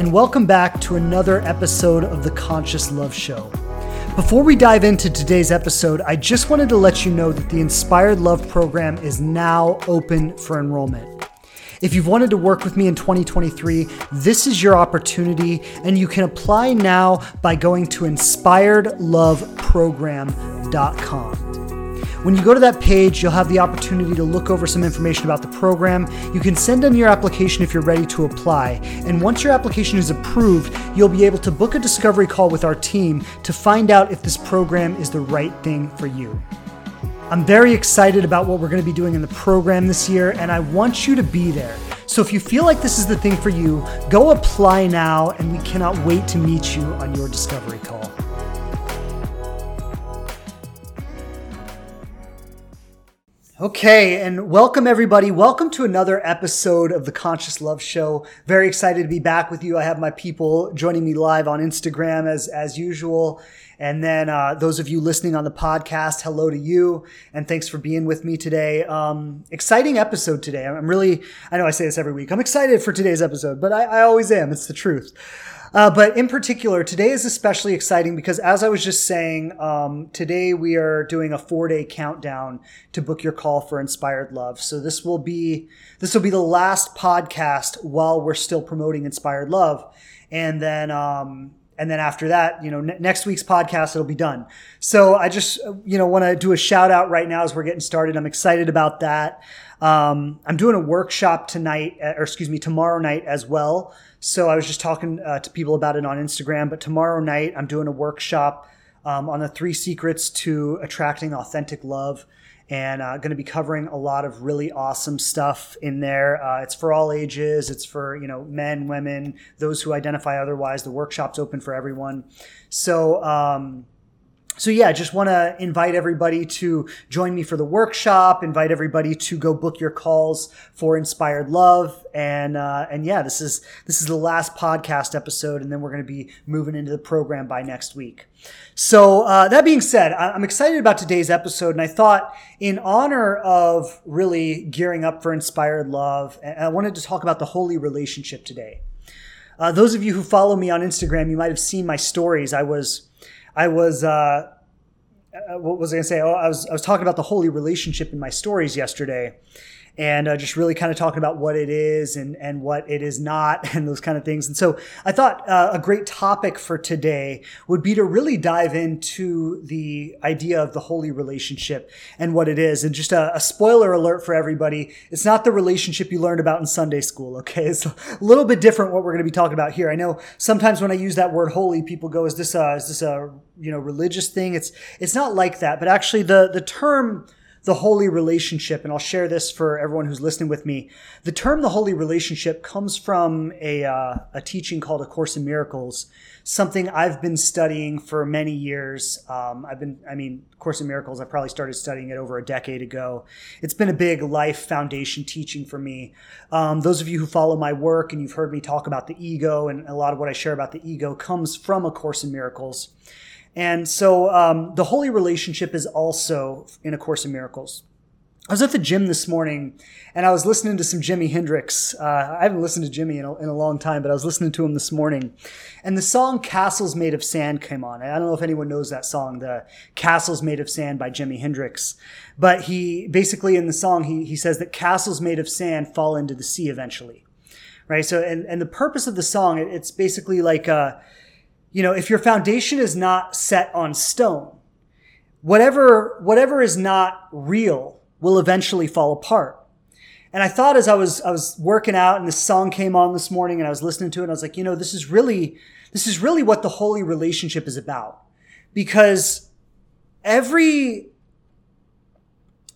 and welcome back to another episode of the Conscious Love Show. Before we dive into today's episode, I just wanted to let you know that the Inspired Love program is now open for enrollment. If you've wanted to work with me in 2023, this is your opportunity, and you can apply now by going to inspiredloveprogram.com. When you go to that page, you'll have the opportunity to look over some information about the program. You can send in your application if you're ready to apply. And once your application is approved, you'll be able to book a discovery call with our team to find out if this program is the right thing for you. I'm very excited about what we're going to be doing in the program this year, and I want you to be there. So if you feel like this is the thing for you, go apply now, and we cannot wait to meet you on your discovery call. Okay, and welcome everybody. Welcome to another episode of the Conscious Love Show. Very excited to be back with you. I have my people joining me live on Instagram as as usual, and then uh, those of you listening on the podcast, hello to you, and thanks for being with me today. Um, exciting episode today. I'm really, I know I say this every week. I'm excited for today's episode, but I, I always am. It's the truth. Uh, but in particular, today is especially exciting because, as I was just saying, um, today we are doing a four-day countdown to book your call for Inspired Love. So this will be this will be the last podcast while we're still promoting Inspired Love, and then um, and then after that, you know, n- next week's podcast it'll be done. So I just you know want to do a shout out right now as we're getting started. I'm excited about that. Um, I'm doing a workshop tonight, uh, or excuse me, tomorrow night as well. So I was just talking uh, to people about it on Instagram. But tomorrow night, I'm doing a workshop um, on the three secrets to attracting authentic love. And uh, going to be covering a lot of really awesome stuff in there. Uh, it's for all ages. It's for you know men, women, those who identify otherwise. The workshop's open for everyone. So um, so yeah, just want to invite everybody to join me for the workshop. Invite everybody to go book your calls for Inspired Love, and uh, and yeah, this is this is the last podcast episode, and then we're going to be moving into the program by next week. So uh, that being said, I'm excited about today's episode, and I thought, in honor of really gearing up for Inspired Love, I wanted to talk about the holy relationship today. Uh, those of you who follow me on Instagram, you might have seen my stories. I was I was uh, uh, what was I going to say? Oh, I was I was talking about the holy relationship in my stories yesterday, and uh, just really kind of talking about what it is and and what it is not and those kind of things. And so I thought uh, a great topic for today would be to really dive into the idea of the holy relationship and what it is. And just a, a spoiler alert for everybody: it's not the relationship you learned about in Sunday school. Okay, it's a little bit different what we're going to be talking about here. I know sometimes when I use that word holy, people go, "Is this a is this a you know religious thing?" It's it's not like that, but actually the the term the holy relationship, and I'll share this for everyone who's listening with me. The term the holy relationship comes from a, uh, a teaching called A Course in Miracles, something I've been studying for many years. Um, I've been, I mean, Course in Miracles, I probably started studying it over a decade ago. It's been a big life foundation teaching for me. Um, those of you who follow my work and you've heard me talk about the ego, and a lot of what I share about the ego comes from A Course in Miracles. And so um, the holy relationship is also in A Course in Miracles. I was at the gym this morning and I was listening to some Jimi Hendrix. Uh, I haven't listened to Jimi in a, in a, long time, but I was listening to him this morning. And the song Castles Made of Sand came on. I don't know if anyone knows that song, the Castles Made of Sand by Jimi Hendrix. But he basically in the song, he, he says that castles made of sand fall into the sea eventually. Right. So, and, and the purpose of the song, it, it's basically like, uh, you know, if your foundation is not set on stone, whatever, whatever is not real will eventually fall apart. And I thought as I was, I was working out and this song came on this morning and I was listening to it and I was like, you know, this is really, this is really what the holy relationship is about. Because every,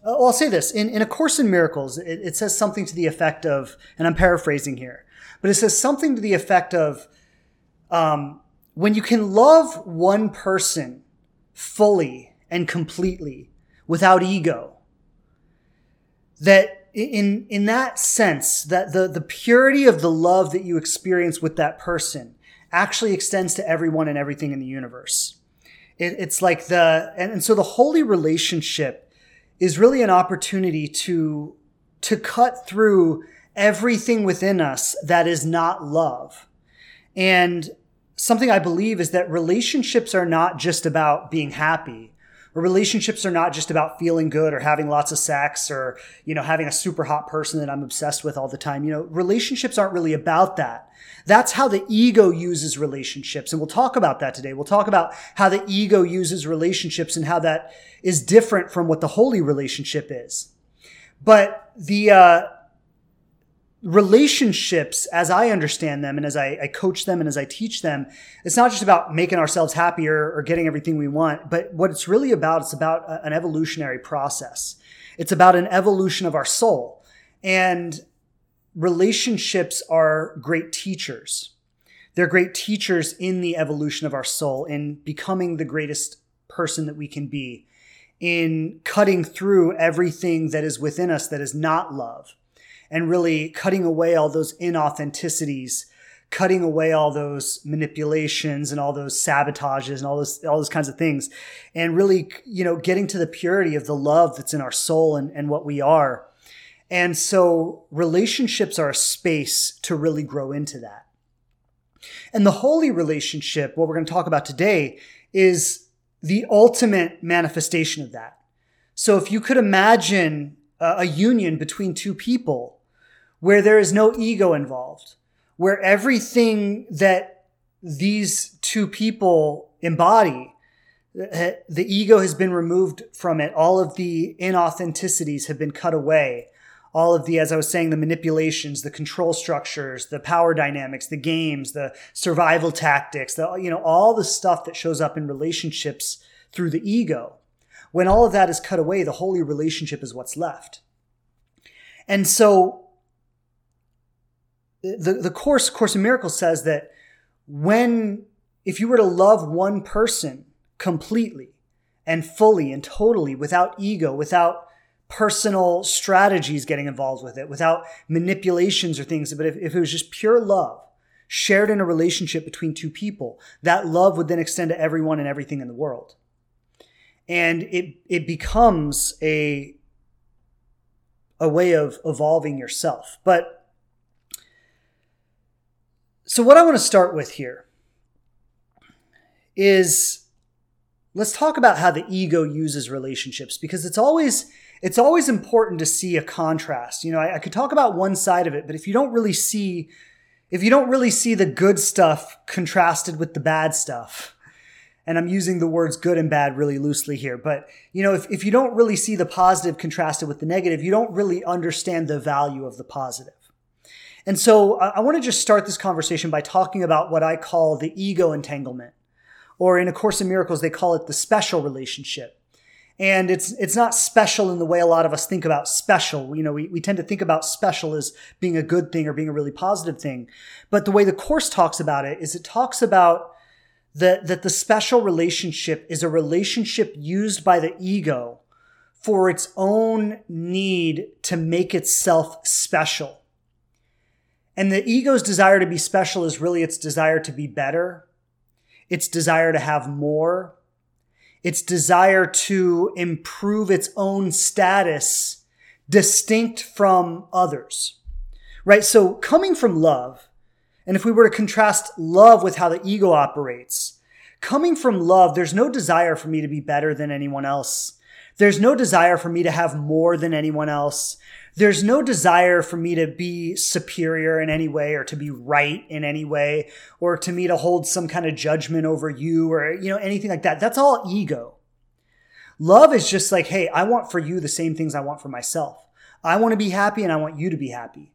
well, I'll say this in, in A Course in Miracles, it, it says something to the effect of, and I'm paraphrasing here, but it says something to the effect of, um, when you can love one person fully and completely without ego, that in, in that sense, that the, the purity of the love that you experience with that person actually extends to everyone and everything in the universe. It, it's like the, and, and so the holy relationship is really an opportunity to, to cut through everything within us that is not love And something I believe is that relationships are not just about being happy. Or relationships are not just about feeling good or having lots of sex or, you know, having a super hot person that I'm obsessed with all the time. You know, relationships aren't really about that. That's how the ego uses relationships. And we'll talk about that today. We'll talk about how the ego uses relationships and how that is different from what the holy relationship is. But the, uh, relationships, as I understand them and as I, I, coach them and as I teach them, it's not just about making ourselves happier or getting everything we want, but what it's really about, it's about a, an evolutionary process. It's about an evolution of our soul. And relationships are great teachers. They're great teachers in the evolution of our soul, in becoming the greatest person that we can be, in cutting through everything that is within us that is not love and really cutting away all those inauthenticities, cutting away all those manipulations and all those sabotages and all those all those kinds of things, and really, you know, getting to the purity of the love that's in our soul and, and what we are. And so relationships are a space to really grow into that. And the holy relationship, what we're going to talk about today, is the ultimate manifestation of that. So if you could imagine a union between two people where there is no ego involved, where everything that these two people embody, eh, the ego has been removed from it. All of the inauthenticities have been cut away. All of the, as I was saying, the manipulations, the control structures, the power dynamics, the games, the survival tactics, the, you know, all the stuff that shows up in relationships through the ego when all of that is cut away, the holy relationship is what's left. And so the, the course, Course in Miracles says that when, if you were to love one person completely and fully and totally without ego, without personal strategies getting involved with it, without manipulations or things, but if, if it was just pure love, shared in a relationship between two people, that love would then extend to everyone and everything in the world and it it becomes a a way of evolving yourself. But so what I want to start with here is let's talk about how the ego uses relationships because it's always it's always important to see a contrast. You know, I, I could talk about one side of it, but if you don't really see if you don't really see the good stuff contrasted with the bad stuff, and I'm using the words good and bad really loosely here, but you know, if, if you don't really see the positive contrasted with the negative, you don't really understand the value of the positive. And so I, want to just start this conversation by talking about what I call the ego entanglement, or in A Course in Miracles, they call it the special relationship. And it's it's not special in the way a lot of us think about special. You know, we, we tend to think about special as being a good thing or being a really positive thing. But the way the course talks about it is it talks about that, that the special relationship is a relationship used by the ego for its own need to make itself special. And the ego's desire to be special is really its desire to be better, its desire to have more, its desire to improve its own status distinct from others. Right? So coming from love, and if we were to contrast love with how the ego operates, coming from love, there's no desire for me to be better than anyone else. There's no desire for me to have more than anyone else. There's no desire for me to be superior in any way or to be right in any way or to me to hold some kind of judgment over you or, you know, anything like that. That's all ego. Love is just like, hey, I want for you the same things I want for myself. I want to be happy and I want you to be happy.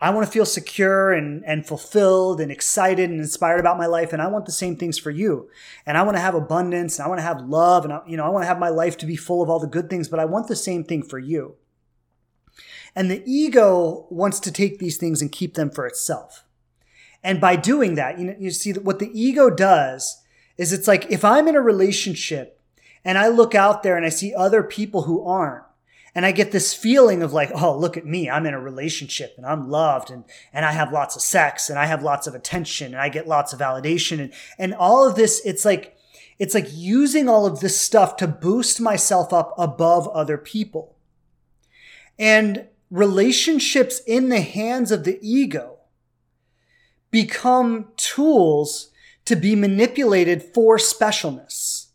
I want to feel secure and, and fulfilled and excited and inspired about my life. And I want the same things for you. And I want to have abundance and I want to have love and, I, you know, I want to have my life to be full of all the good things, but I want the same thing for you. And the ego wants to take these things and keep them for itself. And by doing that, you know, you see that what the ego does is it's like if I'm in a relationship and I look out there and I see other people who aren't, and I get this feeling of like, oh, look at me. I'm in a relationship and I'm loved and, and I have lots of sex and I have lots of attention and I get lots of validation and, and all of this. It's like, it's like using all of this stuff to boost myself up above other people. And relationships in the hands of the ego become tools to be manipulated for specialness.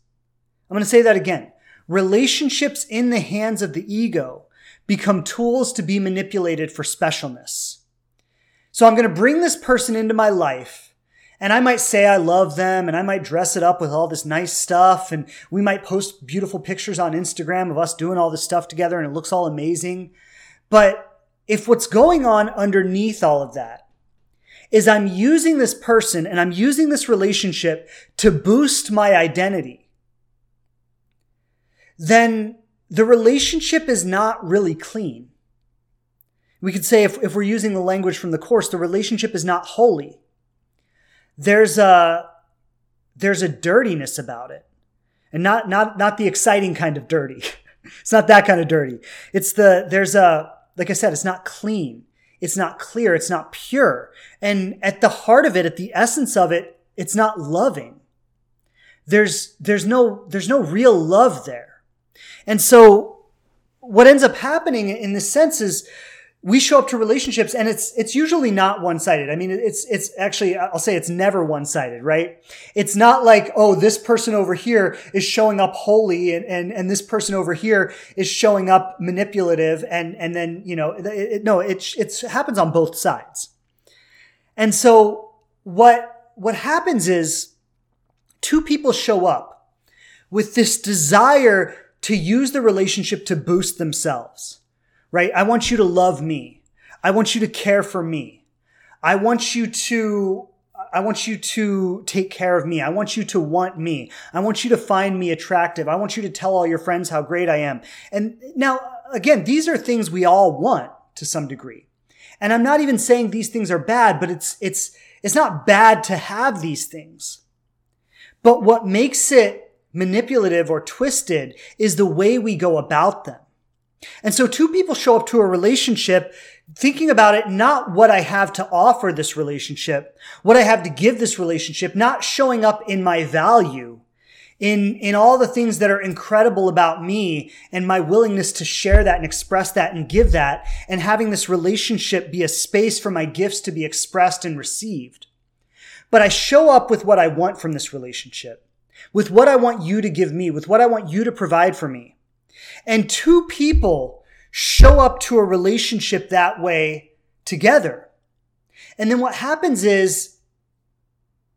I'm going to say that again. Relationships in the hands of the ego become tools to be manipulated for specialness. So I'm going to bring this person into my life and I might say I love them and I might dress it up with all this nice stuff and we might post beautiful pictures on Instagram of us doing all this stuff together and it looks all amazing. But if what's going on underneath all of that is I'm using this person and I'm using this relationship to boost my identity, then the relationship is not really clean. We could say, if, if we're using the language from the Course, the relationship is not holy. There's a, there's a dirtiness about it. And not, not, not the exciting kind of dirty. it's not that kind of dirty. It's the, there's a, like I said, it's not clean. It's not clear. It's not pure. And at the heart of it, at the essence of it, it's not loving. There's, there's no, there's no real love there. And so what ends up happening in this sense is we show up to relationships and it's it's usually not one-sided. I mean it's it's actually I'll say it's never one-sided, right? It's not like, oh, this person over here is showing up holy and and, and this person over here is showing up manipulative and and then, you know, it, it, no, it it happens on both sides. And so what what happens is two people show up with this desire to use the relationship to boost themselves right? I want you to love me. I want you to care for me. I want you to I want you to take care of me. I want you to want me. I want you to find me attractive. I want you to tell all your friends how great I am. And now, again, these are things we all want to some degree. And I'm not even saying these things are bad, but it's, it's, it's not bad to have these things. But what makes it manipulative or twisted is the way we go about them. And so two people show up to a relationship thinking about it, not what I have to offer this relationship, what I have to give this relationship, not showing up in my value, in, in all the things that are incredible about me and my willingness to share that and express that and give that and having this relationship be a space for my gifts to be expressed and received. But I show up with what I want from this relationship, with what I want you to give me, with what I want you to provide for me. And two people show up to a relationship that way together. And then what happens is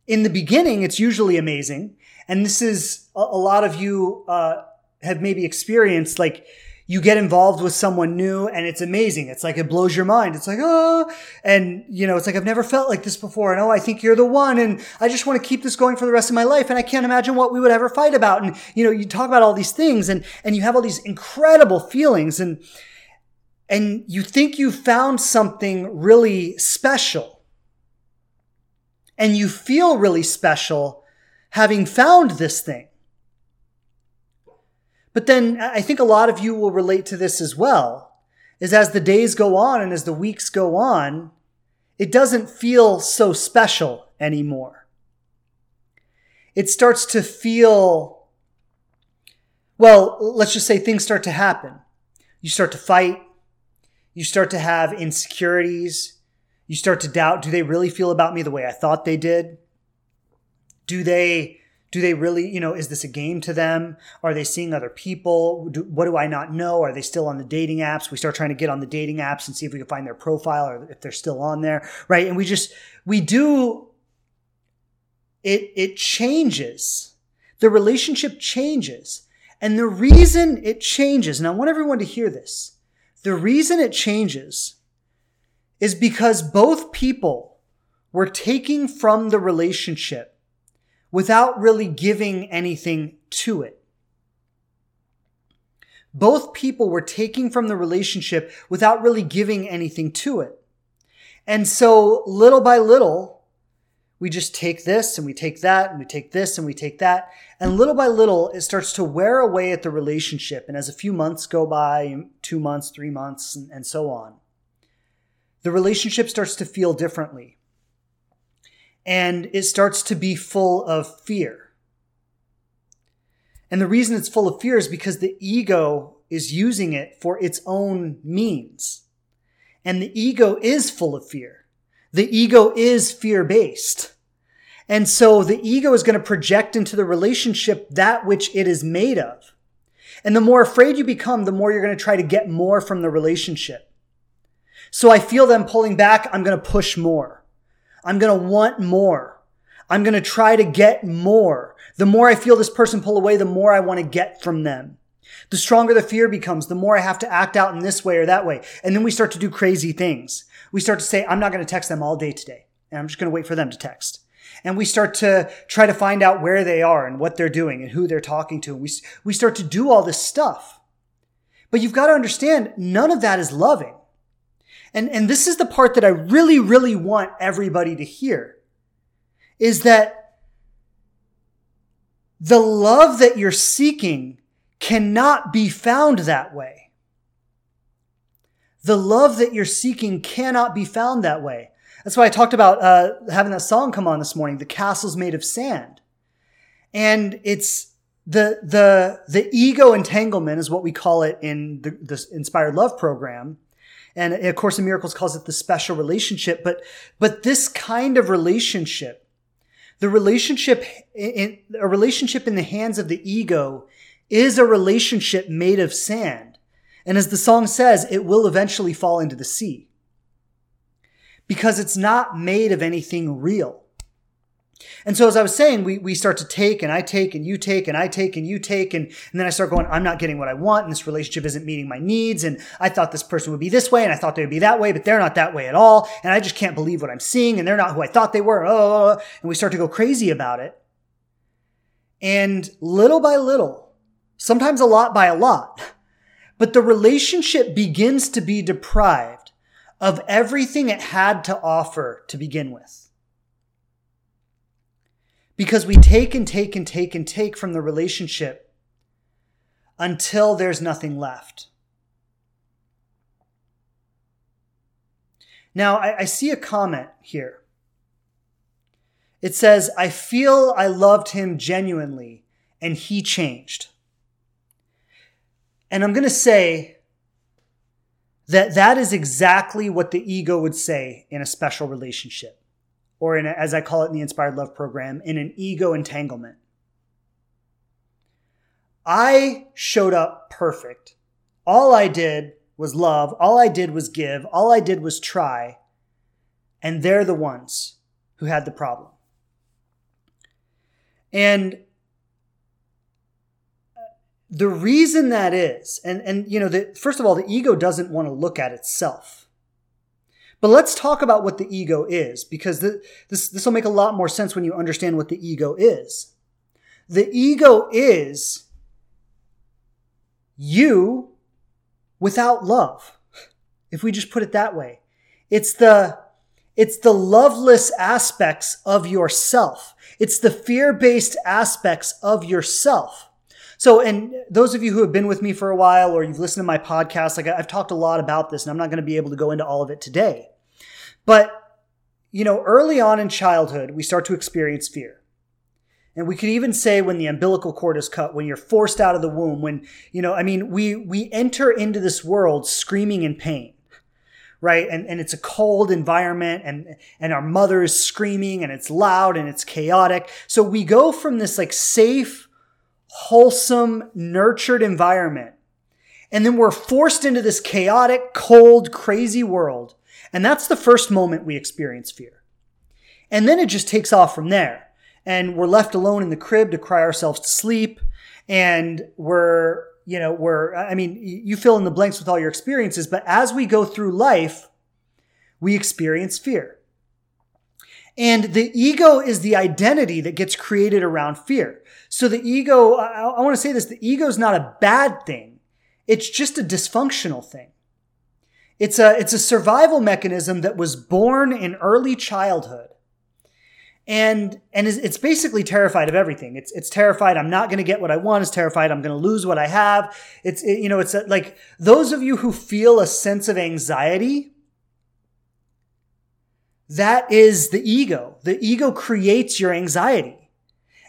in the beginning, it's usually amazing. And this is a, lot of you uh, have maybe experienced like you get involved with someone new and it's amazing. It's like it blows your mind. It's like, oh, and you know, it's like I've never felt like this before. And oh, I think you're the one. And I just want to keep this going for the rest of my life. And I can't imagine what we would ever fight about. And you know, you talk about all these things and, and you have all these incredible feelings and, and you think you found something really special. And you feel really special having found this thing. But then I think a lot of you will relate to this as well, is as the days go on and as the weeks go on, it doesn't feel so special anymore. It starts to feel, well, let's just say things start to happen. You start to fight. You start to have insecurities. You start to doubt, do they really feel about me the way I thought they did? Do they do they really, you know, is this a game to them? Are they seeing other people? Do, what do I not know? Are they still on the dating apps? We start trying to get on the dating apps and see if we can find their profile or if they're still on there, right? And we just, we do, it, it changes. The relationship changes. And the reason it changes, and I want everyone to hear this, the reason it changes is because both people were taking from the relationship without really giving anything to it. Both people were taking from the relationship without really giving anything to it. And so little by little, we just take this and we take that and we take this and we take that. And little by little, it starts to wear away at the relationship. And as a few months go by, two months, three months, and, so on, the relationship starts to feel differently and it starts to be full of fear. And the reason it's full of fear is because the ego is using it for its own means. And the ego is full of fear. The ego is fear based. And so the ego is going to project into the relationship that which it is made of. And the more afraid you become, the more you're going to try to get more from the relationship. So I feel them pulling back. I'm going to push more. I'm going to want more. I'm going to try to get more. The more I feel this person pull away, the more I want to get from them. The stronger the fear becomes, the more I have to act out in this way or that way. And then we start to do crazy things. We start to say, I'm not going to text them all day today. And I'm just going to wait for them to text. And we start to try to find out where they are and what they're doing and who they're talking to. We, we start to do all this stuff. But you've got to understand, none of that is loving. And, and this is the part that I really, really want everybody to hear is that the love that you're seeking cannot be found that way. The love that you're seeking cannot be found that way. That's why I talked about uh, having that song come on this morning, "The Castles Made of Sand," and it's the the the ego entanglement is what we call it in the, the Inspired Love program, and of course, in Miracles calls it the special relationship. But but this kind of relationship, the relationship in a relationship in the hands of the ego, is a relationship made of sand, and as the song says, it will eventually fall into the sea because it's not made of anything real. And so, as I was saying, we, we start to take and I take and you take and I take and you take. And, and then I start going, I'm not getting what I want. And this relationship isn't meeting my needs. And I thought this person would be this way and I thought they would be that way, but they're not that way at all. And I just can't believe what I'm seeing and they're not who I thought they were. Oh, oh, oh, oh. and we start to go crazy about it. And little by little, sometimes a lot by a lot, but the relationship begins to be deprived of everything it had to offer to begin with. Because we take and take and take and take from the relationship until there's nothing left. Now, I, I, see a comment here. It says, I feel I loved him genuinely and he changed. And I'm going to say, that that is exactly what the ego would say in a special relationship or in a, as I call it in the inspired love program in an ego entanglement. I showed up perfect. All I did was love, all I did was give, all I did was try, and they're the ones who had the problem. And uh, the reason that is, and, and you know, the, first of all, the ego doesn't want to look at itself. But let's talk about what the ego is, because this, this will make a lot more sense when you understand what the ego is. The ego is you without love. If we just put it that way, it's the, it's the loveless aspects of yourself. It's the fear-based aspects of yourself. So, and those of you who have been with me for a while or you've listened to my podcast, like I've talked a lot about this and I'm not going to be able to go into all of it today. But, you know, early on in childhood, we start to experience fear. And we could even say when the umbilical cord is cut, when you're forced out of the womb, when, you know, I mean, we, we enter into this world screaming in pain right? And, and it's a cold environment and, and our mother is screaming and it's loud and it's chaotic. So we go from this like safe, wholesome, nurtured environment. And then we're forced into this chaotic, cold, crazy world. And that's the first moment we experience fear. And then it just takes off from there. And we're left alone in the crib to cry ourselves to sleep. And we're, you know, we're, I mean, you fill in the blanks with all your experiences, but as we go through life, we experience fear. And the ego is the identity that gets created around fear. So the ego, I, I want to say this, the ego is not a bad thing. It's just a dysfunctional thing. It's a, it's a survival mechanism that was born in early childhood. And, and it's basically terrified of everything. It's, it's terrified I'm not going to get what I want. It's terrified I'm going to lose what I have. It's, it, you know, it's a, like those of you who feel a sense of anxiety, that is the ego. The ego creates your anxiety.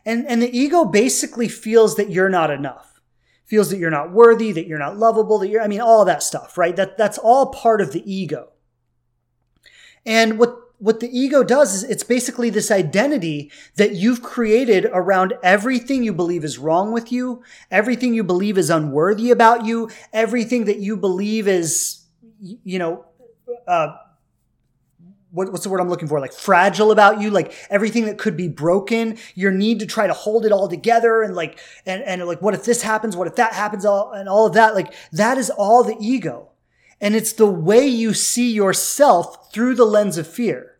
And, and the ego basically feels that you're not enough, feels that you're not worthy, that you're not lovable, that you're, I mean, all that stuff, right? That, that's all part of the ego. And what, what the ego does is it's basically this identity that you've created around everything you believe is wrong with you, everything you believe is unworthy about you, everything that you believe is, you know, uh, what, what's the word I'm looking for? Like fragile about you, like everything that could be broken, your need to try to hold it all together and like, and, and like, what if this happens? What if that happens? All, and all of that, like that is all the ego. And it's the way you see yourself through the lens of fear.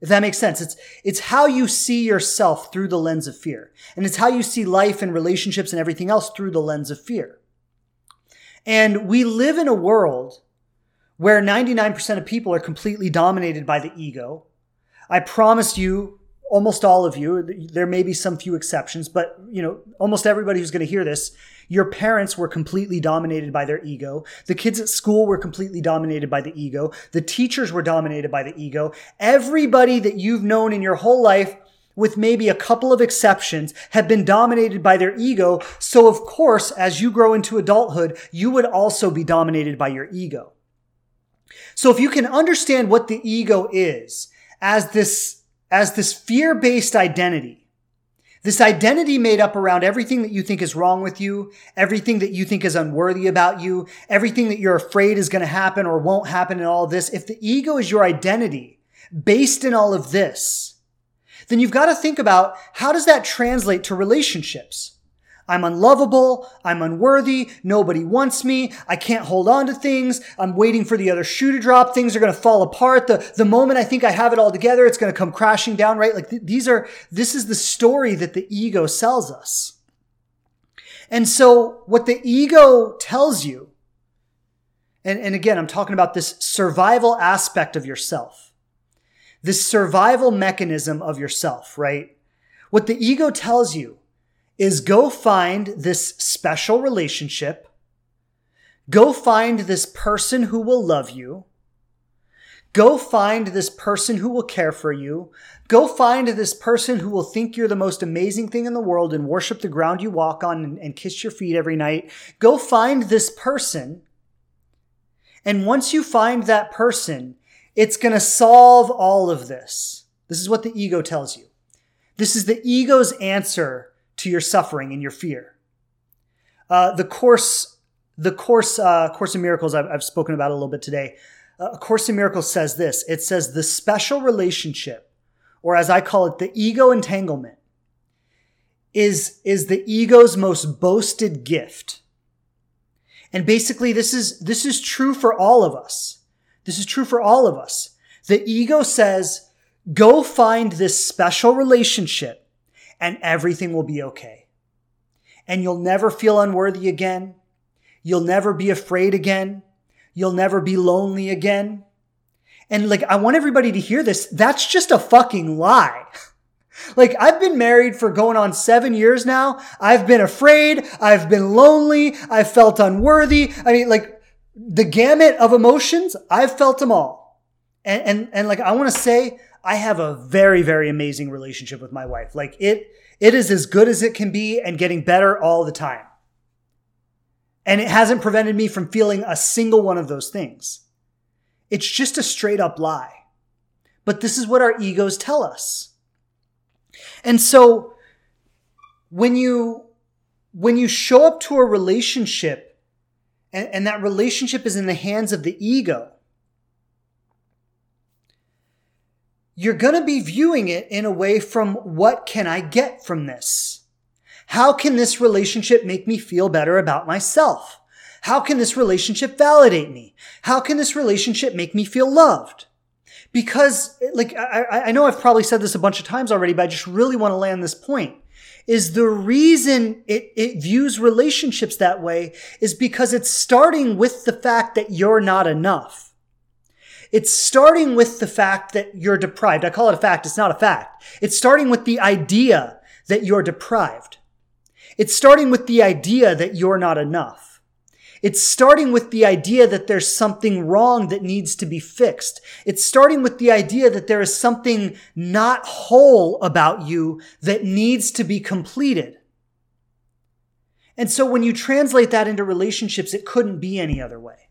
If that makes sense, it's, it's how you see yourself through the lens of fear. And it's how you see life and relationships and everything else through the lens of fear. And we live in a world where 99% of people are completely dominated by the ego. I promise you, almost all of you, there may be some few exceptions, but you know, almost everybody who's going to hear this, your parents were completely dominated by their ego. The kids at school were completely dominated by the ego. The teachers were dominated by the ego. Everybody that you've known in your whole life with maybe a couple of exceptions, have been dominated by their ego. So, of course, as you grow into adulthood, you would also be dominated by your ego. So if you can understand what the ego is as this, as this fear-based identity, this identity made up around everything that you think is wrong with you, everything that you think is unworthy about you, everything that you're afraid is going to happen or won't happen in all this. If the ego is your identity based in all of this, then you've got to think about how does that translate to relationships? I'm unlovable. I'm unworthy. Nobody wants me. I can't hold on to things. I'm waiting for the other shoe to drop. Things are going to fall apart. The, the moment I think I have it all together, it's going to come crashing down, right? Like th- these are, this is the story that the ego sells us. And so what the ego tells you, and, and again, I'm talking about this survival aspect of yourself, this survival mechanism of yourself, right? What the ego tells you is go find this special relationship. Go find this person who will love you. Go find this person who will care for you. Go find this person who will think you're the most amazing thing in the world and worship the ground you walk on and, kiss your feet every night. Go find this person. And once you find that person, it's going to solve all of this. This is what the ego tells you. This is the ego's answer to your suffering and your fear. Uh, the course, the course, uh, course in miracles I've, I've, spoken about a little bit today. Uh, a course in miracles says this. It says the special relationship, or as I call it, the ego entanglement, is is the ego's most boasted gift. And basically, this is this is true for all of us. This is true for all of us. The ego says, "Go find this special relationship." And everything will be okay. And you'll never feel unworthy again. You'll never be afraid again. You'll never be lonely again. And like, I want everybody to hear this. That's just a fucking lie. Like, I've been married for going on seven years now. I've been afraid. I've been lonely. I've felt unworthy. I mean, like, the gamut of emotions, I've felt them all. And, and, and like, I want to say, I have a very, very amazing relationship with my wife. Like it, it is as good as it can be and getting better all the time. And it hasn't prevented me from feeling a single one of those things. It's just a straight up lie. But this is what our egos tell us. And so when you, when you show up to a relationship and, and that relationship is in the hands of the ego, you're going to be viewing it in a way from what can I get from this? How can this relationship make me feel better about myself? How can this relationship validate me? How can this relationship make me feel loved? Because, like, I, I know I've probably said this a bunch of times already, but I just really want to land this point. Is the reason it, it views relationships that way is because it's starting with the fact that you're not enough. It's starting with the fact that you're deprived. I call it a fact. It's not a fact. It's starting with the idea that you're deprived. It's starting with the idea that you're not enough. It's starting with the idea that there's something wrong that needs to be fixed. It's starting with the idea that there is something not whole about you that needs to be completed. And so when you translate that into relationships, it couldn't be any other way.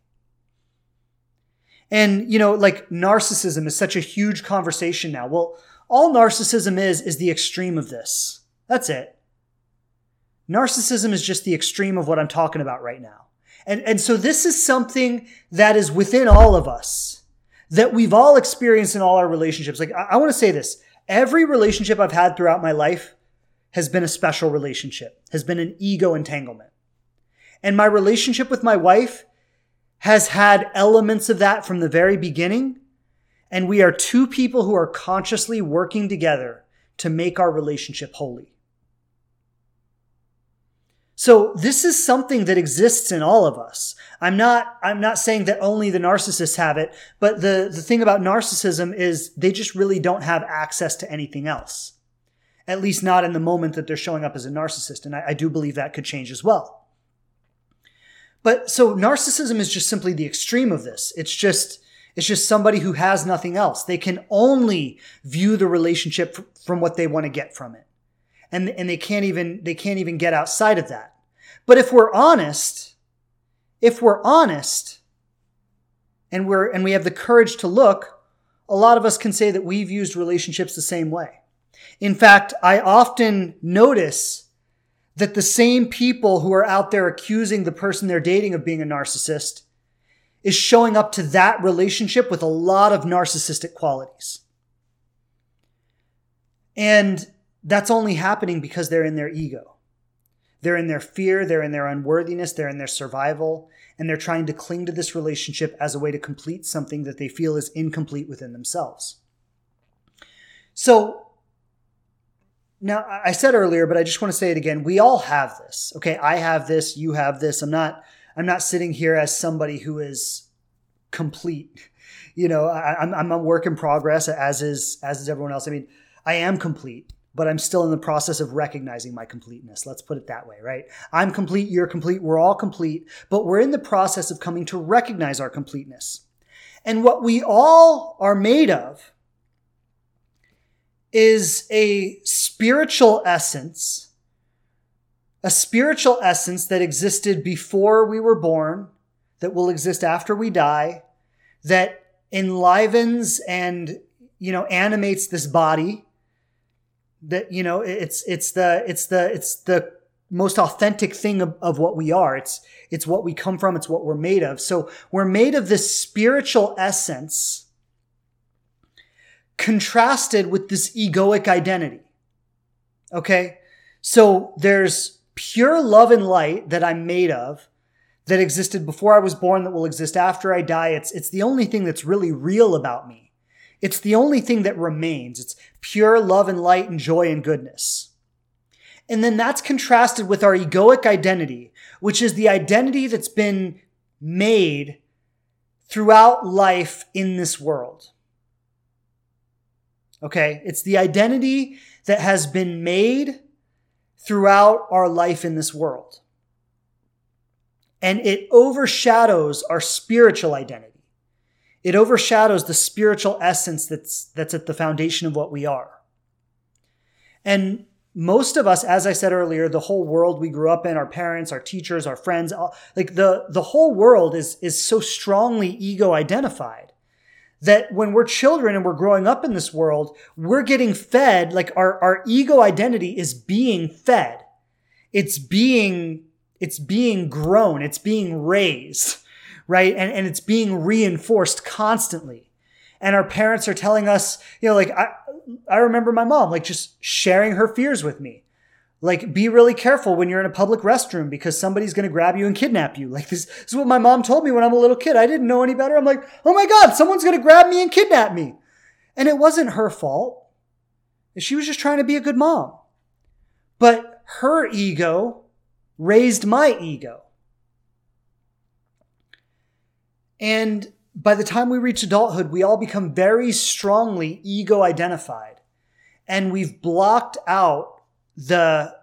And, you know, like narcissism is such a huge conversation now. Well, all narcissism is, is the extreme of this. That's it. Narcissism is just the extreme of what I'm talking about right now. And, and so this is something that is within all of us that we've all experienced in all our relationships. Like, I, I want to say this every relationship I've had throughout my life has been a special relationship, has been an ego entanglement. And my relationship with my wife has had elements of that from the very beginning. And we are two people who are consciously working together to make our relationship holy. So this is something that exists in all of us. I'm not, I'm not saying that only the narcissists have it, but the, the thing about narcissism is they just really don't have access to anything else. At least not in the moment that they're showing up as a narcissist. And I, I do believe that could change as well. But so narcissism is just simply the extreme of this. It's just, it's just somebody who has nothing else. They can only view the relationship from what they want to get from it and, and they can't even, they can't even get outside of that. But if we're honest, if we're honest and we're, and we have the courage to look, a lot of us can say that we've used relationships the same way. In fact, I often notice that the same people who are out there accusing the person they're dating of being a narcissist is showing up to that relationship with a lot of narcissistic qualities. And that's only happening because they're in their ego. They're in their fear, they're in their unworthiness, they're in their survival, and they're trying to cling to this relationship as a way to complete something that they feel is incomplete within themselves. So, now I said earlier, but I just want to say it again. We all have this. Okay, I have this, you have this. I'm not I'm not sitting here as somebody who is complete. You know, I, I'm I'm a work in progress, as is as is everyone else. I mean, I am complete but I'm still in the process of recognizing my completeness. Let's put it that way, right? I'm complete, you're complete, we're all complete, but we're in the process of coming to recognize our completeness. And what we all are made of is a spiritual essence, a spiritual essence that existed before we were born, that will exist after we die, that enlivens and, you know, animates this body that you know it's it's the it's the it's the most authentic thing of, of what we are. It's it's what we come from. It's what we're made of. So we're made of this spiritual essence contrasted with this egoic identity okay so there's pure love and light that i'm made of that existed before i was born that will exist after i die it's it's the only thing that's really real about me it's the only thing that remains. It's pure love and light and joy and goodness. And then that's contrasted with our egoic identity, which is the identity that's been made throughout life in this world. Okay. It's the identity that has been made throughout our life in this world. And it overshadows our spiritual identity. It overshadows the spiritual essence that's, that's at the foundation of what we are. And most of us, as I said earlier, the whole world we grew up in, our parents, our teachers, our friends, like the, the whole world is, is so strongly ego identified that when we're children and we're growing up in this world, we're getting fed, like our, our ego identity is being fed. It's being, it's being grown. It's being raised right? And, and it's being reinforced constantly. And our parents are telling us, you know, like, I, I remember my mom, like, just sharing her fears with me. Like, be really careful when you're in a public restroom because somebody's to grab you and kidnap you. Like, this, this is what my mom told me when I'm a little kid. I didn't know any better. I'm like, oh my God, someone's to grab me and kidnap me. And it wasn't her fault. She was just trying to be a good mom. But her ego raised my ego. And by the time we reach adulthood, we all become very strongly ego identified. And we've blocked out the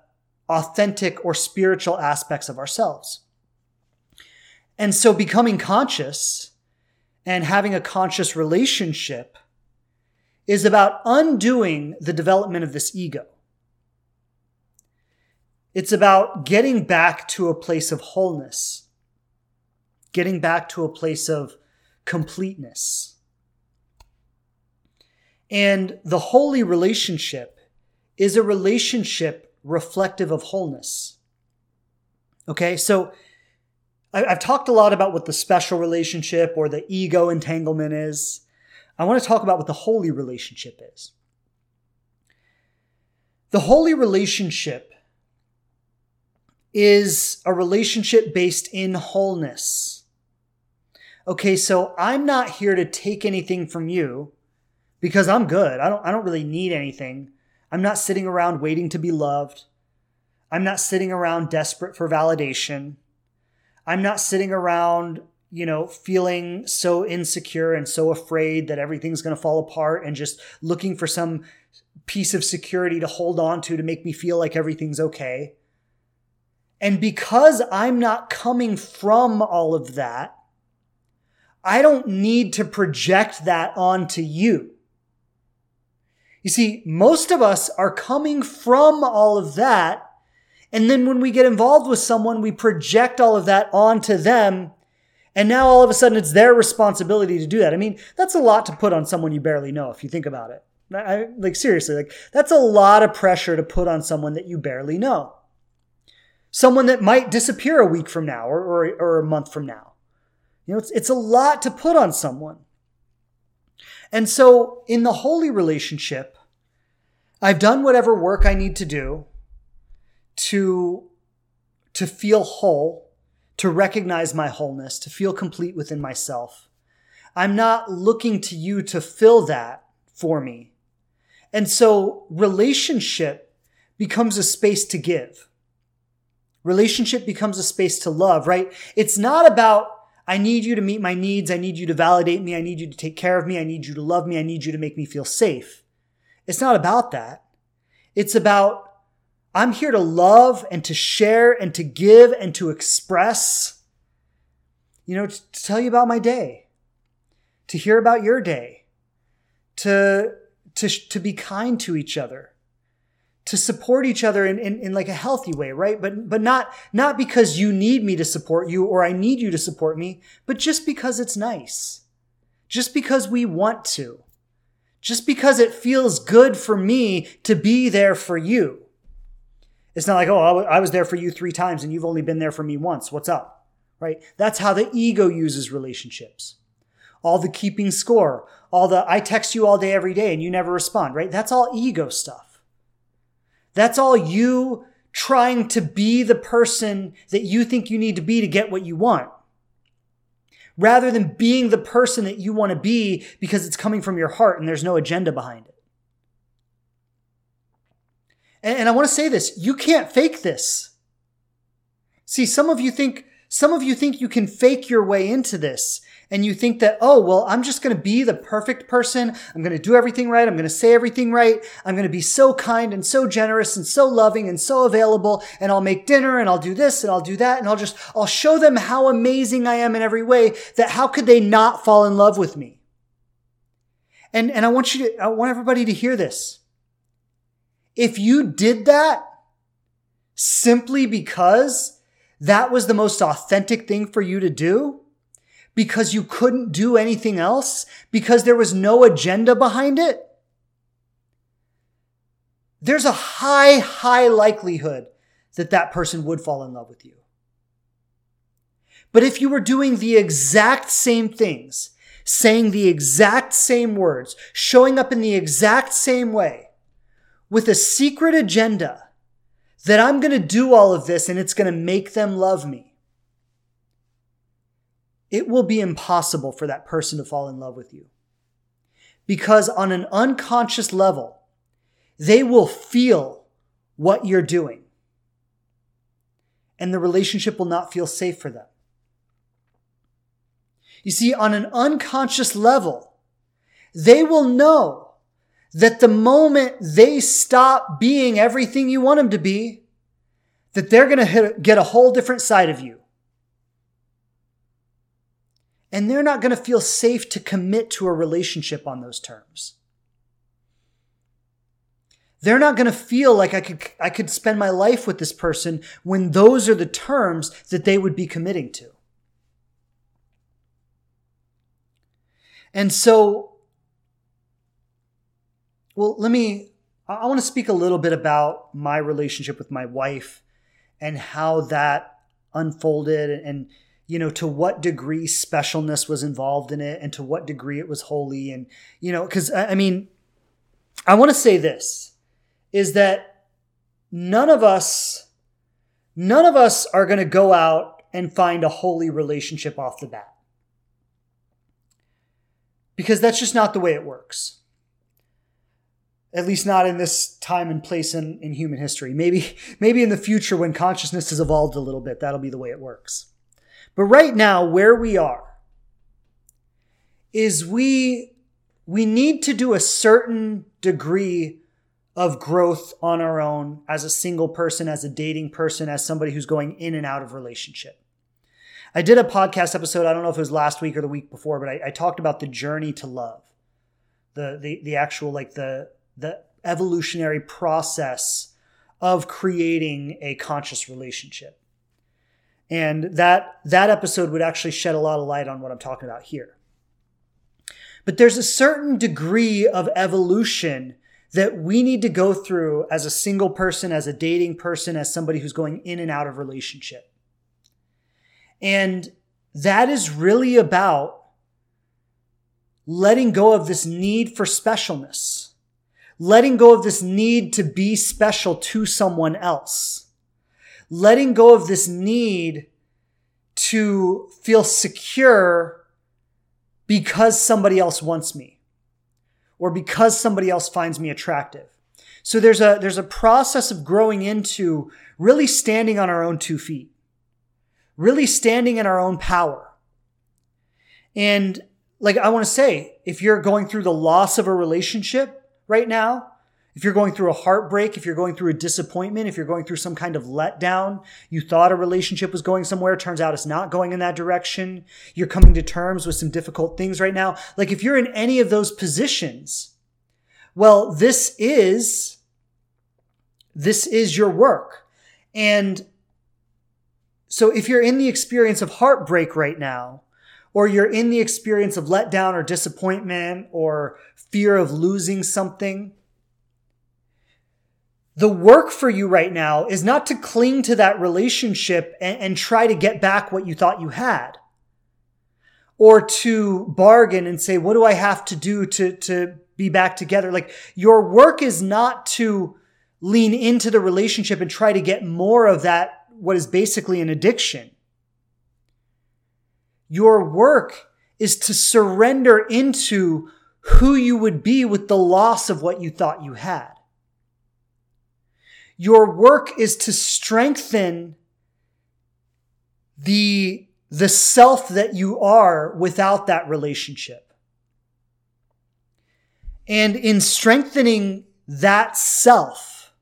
authentic or spiritual aspects of ourselves. And so becoming conscious and having a conscious relationship is about undoing the development of this ego. It's about getting back to a place of wholeness getting back to a place of completeness. And the holy relationship is a relationship reflective of wholeness. Okay, so I've talked a lot about what the special relationship or the ego entanglement is. I want to talk about what the holy relationship is. The holy relationship is a relationship based in wholeness. Okay, so I'm not here to take anything from you because I'm good. I don't I don't really need anything. I'm not sitting around waiting to be loved. I'm not sitting around desperate for validation. I'm not sitting around, you know, feeling so insecure and so afraid that everything's going to fall apart and just looking for some piece of security to hold on to to make me feel like everything's okay. And because I'm not coming from all of that, I don't need to project that onto you. You see, most of us are coming from all of that. And then when we get involved with someone, we project all of that onto them. And now all of a sudden it's their responsibility to do that. I mean, that's a lot to put on someone you barely know if you think about it. I, like seriously, like that's a lot of pressure to put on someone that you barely know. Someone that might disappear a week from now or, or, or a month from now. You know, it's, it's a lot to put on someone. And so in the holy relationship, I've done whatever work I need to do to, to feel whole, to recognize my wholeness, to feel complete within myself. I'm not looking to you to fill that for me. And so relationship becomes a space to give. Relationship becomes a space to love, right? It's not about I need you to meet my needs. I need you to validate me. I need you to take care of me. I need you to love me. I need you to make me feel safe. It's not about that. It's about I'm here to love and to share and to give and to express, you know, to, to tell you about my day, to hear about your day, to, to, to be kind to each other, to support each other in, in, in like a healthy way, right? But, but not, not because you need me to support you or I need you to support me, but just because it's nice. Just because we want to. Just because it feels good for me to be there for you. It's not like, oh, I was there for you three times and you've only been there for me once. What's up? Right? That's how the ego uses relationships. All the keeping score, all the I text you all day every day and you never respond, right? That's all ego stuff. That's all you trying to be the person that you think you need to be to get what you want. Rather than being the person that you want to be because it's coming from your heart and there's no agenda behind it. And, I want to say this you can't fake this. See, some of you think, some of you think you can fake your way into this and you think that, oh, well, I'm just going to be the perfect person. I'm going to do everything right. I'm going to say everything right. I'm going to be so kind and so generous and so loving and so available. And I'll make dinner and I'll do this and I'll do that. And I'll just, I'll show them how amazing I am in every way that how could they not fall in love with me? And, and I want you to, I want everybody to hear this. If you did that simply because that was the most authentic thing for you to do, because you couldn't do anything else, because there was no agenda behind it, there's a high, high likelihood that that person would fall in love with you. But if you were doing the exact same things, saying the exact same words, showing up in the exact same way, with a secret agenda that I'm going to do all of this and it's going to make them love me, it will be impossible for that person to fall in love with you. Because on an unconscious level, they will feel what you're doing. And the relationship will not feel safe for them. You see, on an unconscious level, they will know that the moment they stop being everything you want them to be, that they're going to get a whole different side of you and they're not going to feel safe to commit to a relationship on those terms. They're not going to feel like I could, I could spend my life with this person when those are the terms that they would be committing to. And so, well, let me, I want to speak a little bit about my relationship with my wife and how that unfolded and, you know, to what degree specialness was involved in it and to what degree it was holy. And, you know, because I mean, I want to say this is that none of us, none of us are going to go out and find a holy relationship off the bat. Because that's just not the way it works. At least not in this time and place in, in human history. Maybe, maybe in the future when consciousness has evolved a little bit, that'll be the way it works. But right now, where we are, is we we need to do a certain degree of growth on our own as a single person, as a dating person, as somebody who's going in and out of relationship. I did a podcast episode, I don't know if it was last week or the week before, but I, I talked about the journey to love. The, the the actual like the the evolutionary process of creating a conscious relationship. And that that episode would actually shed a lot of light on what I'm talking about here. But there's a certain degree of evolution that we need to go through as a single person, as a dating person, as somebody who's going in and out of relationship. And that is really about letting go of this need for specialness, letting go of this need to be special to someone else, letting go of this need to feel secure because somebody else wants me or because somebody else finds me attractive. So there's a, there's a process of growing into really standing on our own two feet, really standing in our own power. And like I want to say, if you're going through the loss of a relationship right now, if you're going through a heartbreak, if you're going through a disappointment, if you're going through some kind of letdown, you thought a relationship was going somewhere, turns out it's not going in that direction. You're coming to terms with some difficult things right now. Like if you're in any of those positions, well, this is, this is your work. And so if you're in the experience of heartbreak right now, or you're in the experience of letdown or disappointment or fear of losing something, the work for you right now is not to cling to that relationship and, and, try to get back what you thought you had. Or to bargain and say what do i have to do to, to be back together? Like your work is not to lean into the relationship and try to get more of that what is basically an addiction your work is to surrender into who you would be with the loss of what you thought you had your work is to strengthen the, the self that you are without that relationship. And in strengthening that self,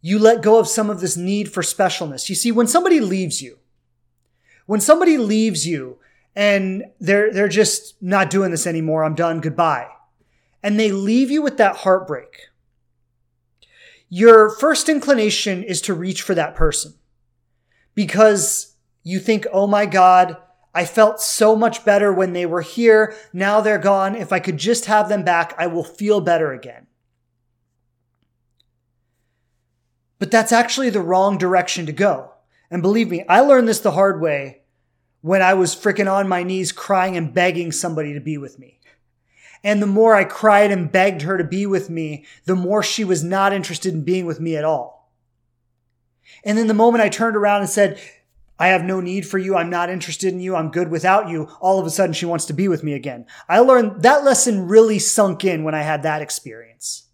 you let go of some of this need for specialness. You see, when somebody leaves you, when somebody leaves you and they're, they're just not doing this anymore, I'm done, goodbye. And they leave you with that heartbreak your first inclination is to reach for that person because you think, oh my God, I felt so much better when they were here. Now they're gone. If I could just have them back, I will feel better again. But that's actually the wrong direction to go. And believe me, I learned this the hard way when I was freaking on my knees crying and begging somebody to be with me. And the more I cried and begged her to be with me, the more she was not interested in being with me at all. And then the moment I turned around and said, I have no need for you. I'm not interested in you. I'm good without you. All of a sudden, she wants to be with me again. I learned that lesson really sunk in when I had that experience.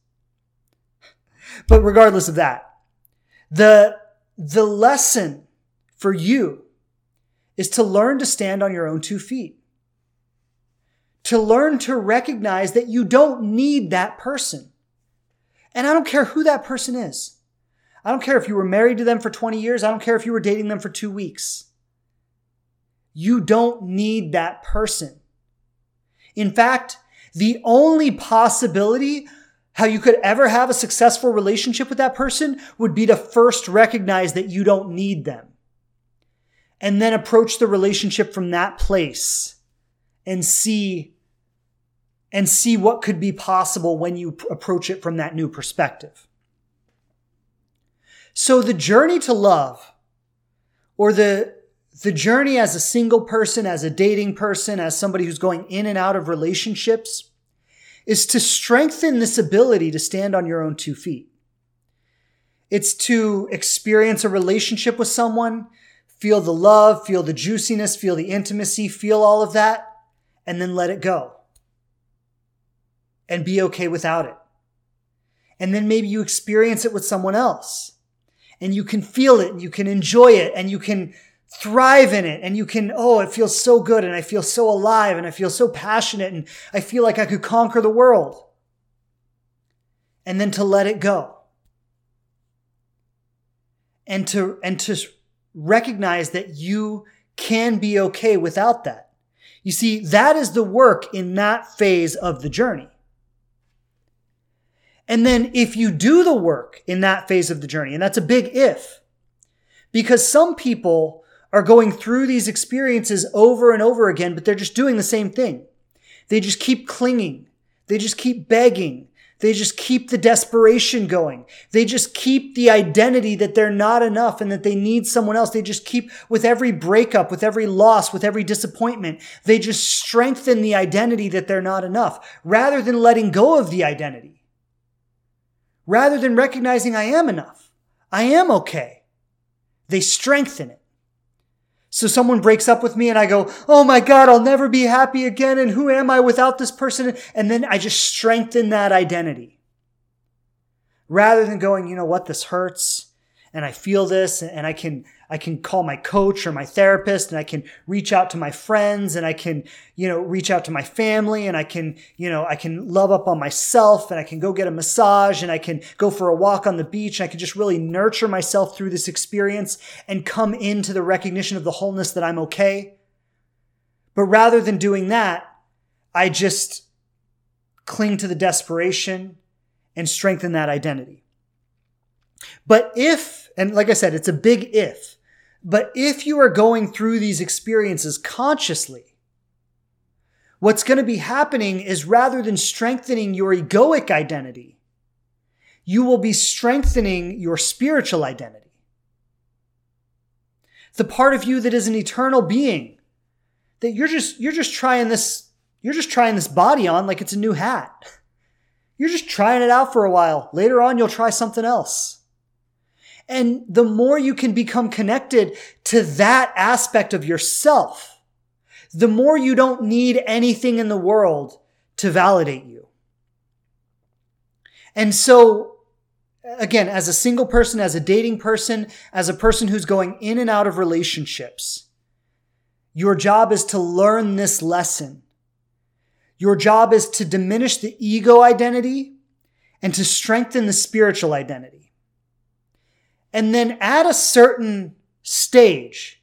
But regardless of that, the, the lesson for you is to learn to stand on your own two feet to learn to recognize that you don't need that person. And I don't care who that person is. I don't care if you were married to them for 20 years. I don't care if you were dating them for two weeks. You don't need that person. In fact, the only possibility how you could ever have a successful relationship with that person would be to first recognize that you don't need them. And then approach the relationship from that place and see and see what could be possible when you approach it from that new perspective. So the journey to love or the the journey as a single person, as a dating person, as somebody who's going in and out of relationships is to strengthen this ability to stand on your own two feet. It's to experience a relationship with someone, feel the love, feel the juiciness, feel the intimacy, feel all of that, and then let it go. And be okay without it. And then maybe you experience it with someone else. And you can feel it and you can enjoy it and you can thrive in it and you can, oh, it feels so good and I feel so alive and I feel so passionate and I feel like I could conquer the world. And then to let it go. And to, and to recognize that you can be okay without that. You see, that is the work in that phase of the journey. And then if you do the work in that phase of the journey, and that's a big if, because some people are going through these experiences over and over again, but they're just doing the same thing. They just keep clinging. They just keep begging. They just keep the desperation going. They just keep the identity that they're not enough and that they need someone else. They just keep with every breakup, with every loss, with every disappointment. They just strengthen the identity that they're not enough rather than letting go of the identity. Rather than recognizing I am enough. I am okay. They strengthen it. So someone breaks up with me and I go, Oh my God, I'll never be happy again. And who am I without this person? And then I just strengthen that identity rather than going, you know what, this hurts and I feel this and I can, I can call my coach or my therapist and I can reach out to my friends and I can, you know, reach out to my family and I can, you know, I can love up on myself and I can go get a massage and I can go for a walk on the beach and I can just really nurture myself through this experience and come into the recognition of the wholeness that I'm okay. But rather than doing that, I just cling to the desperation and strengthen that identity. But if, and like I said, it's a big if, but if you are going through these experiences consciously, what's going to be happening is rather than strengthening your egoic identity, you will be strengthening your spiritual identity. The part of you that is an eternal being, that you're just, you're just trying this, you're just trying this body on like it's a new hat. You're just trying it out for a while. Later on, you'll try something else. And the more you can become connected to that aspect of yourself, the more you don't need anything in the world to validate you. And so, again, as a single person, as a dating person, as a person who's going in and out of relationships, your job is to learn this lesson. Your job is to diminish the ego identity and to strengthen the spiritual identity. And then at a certain stage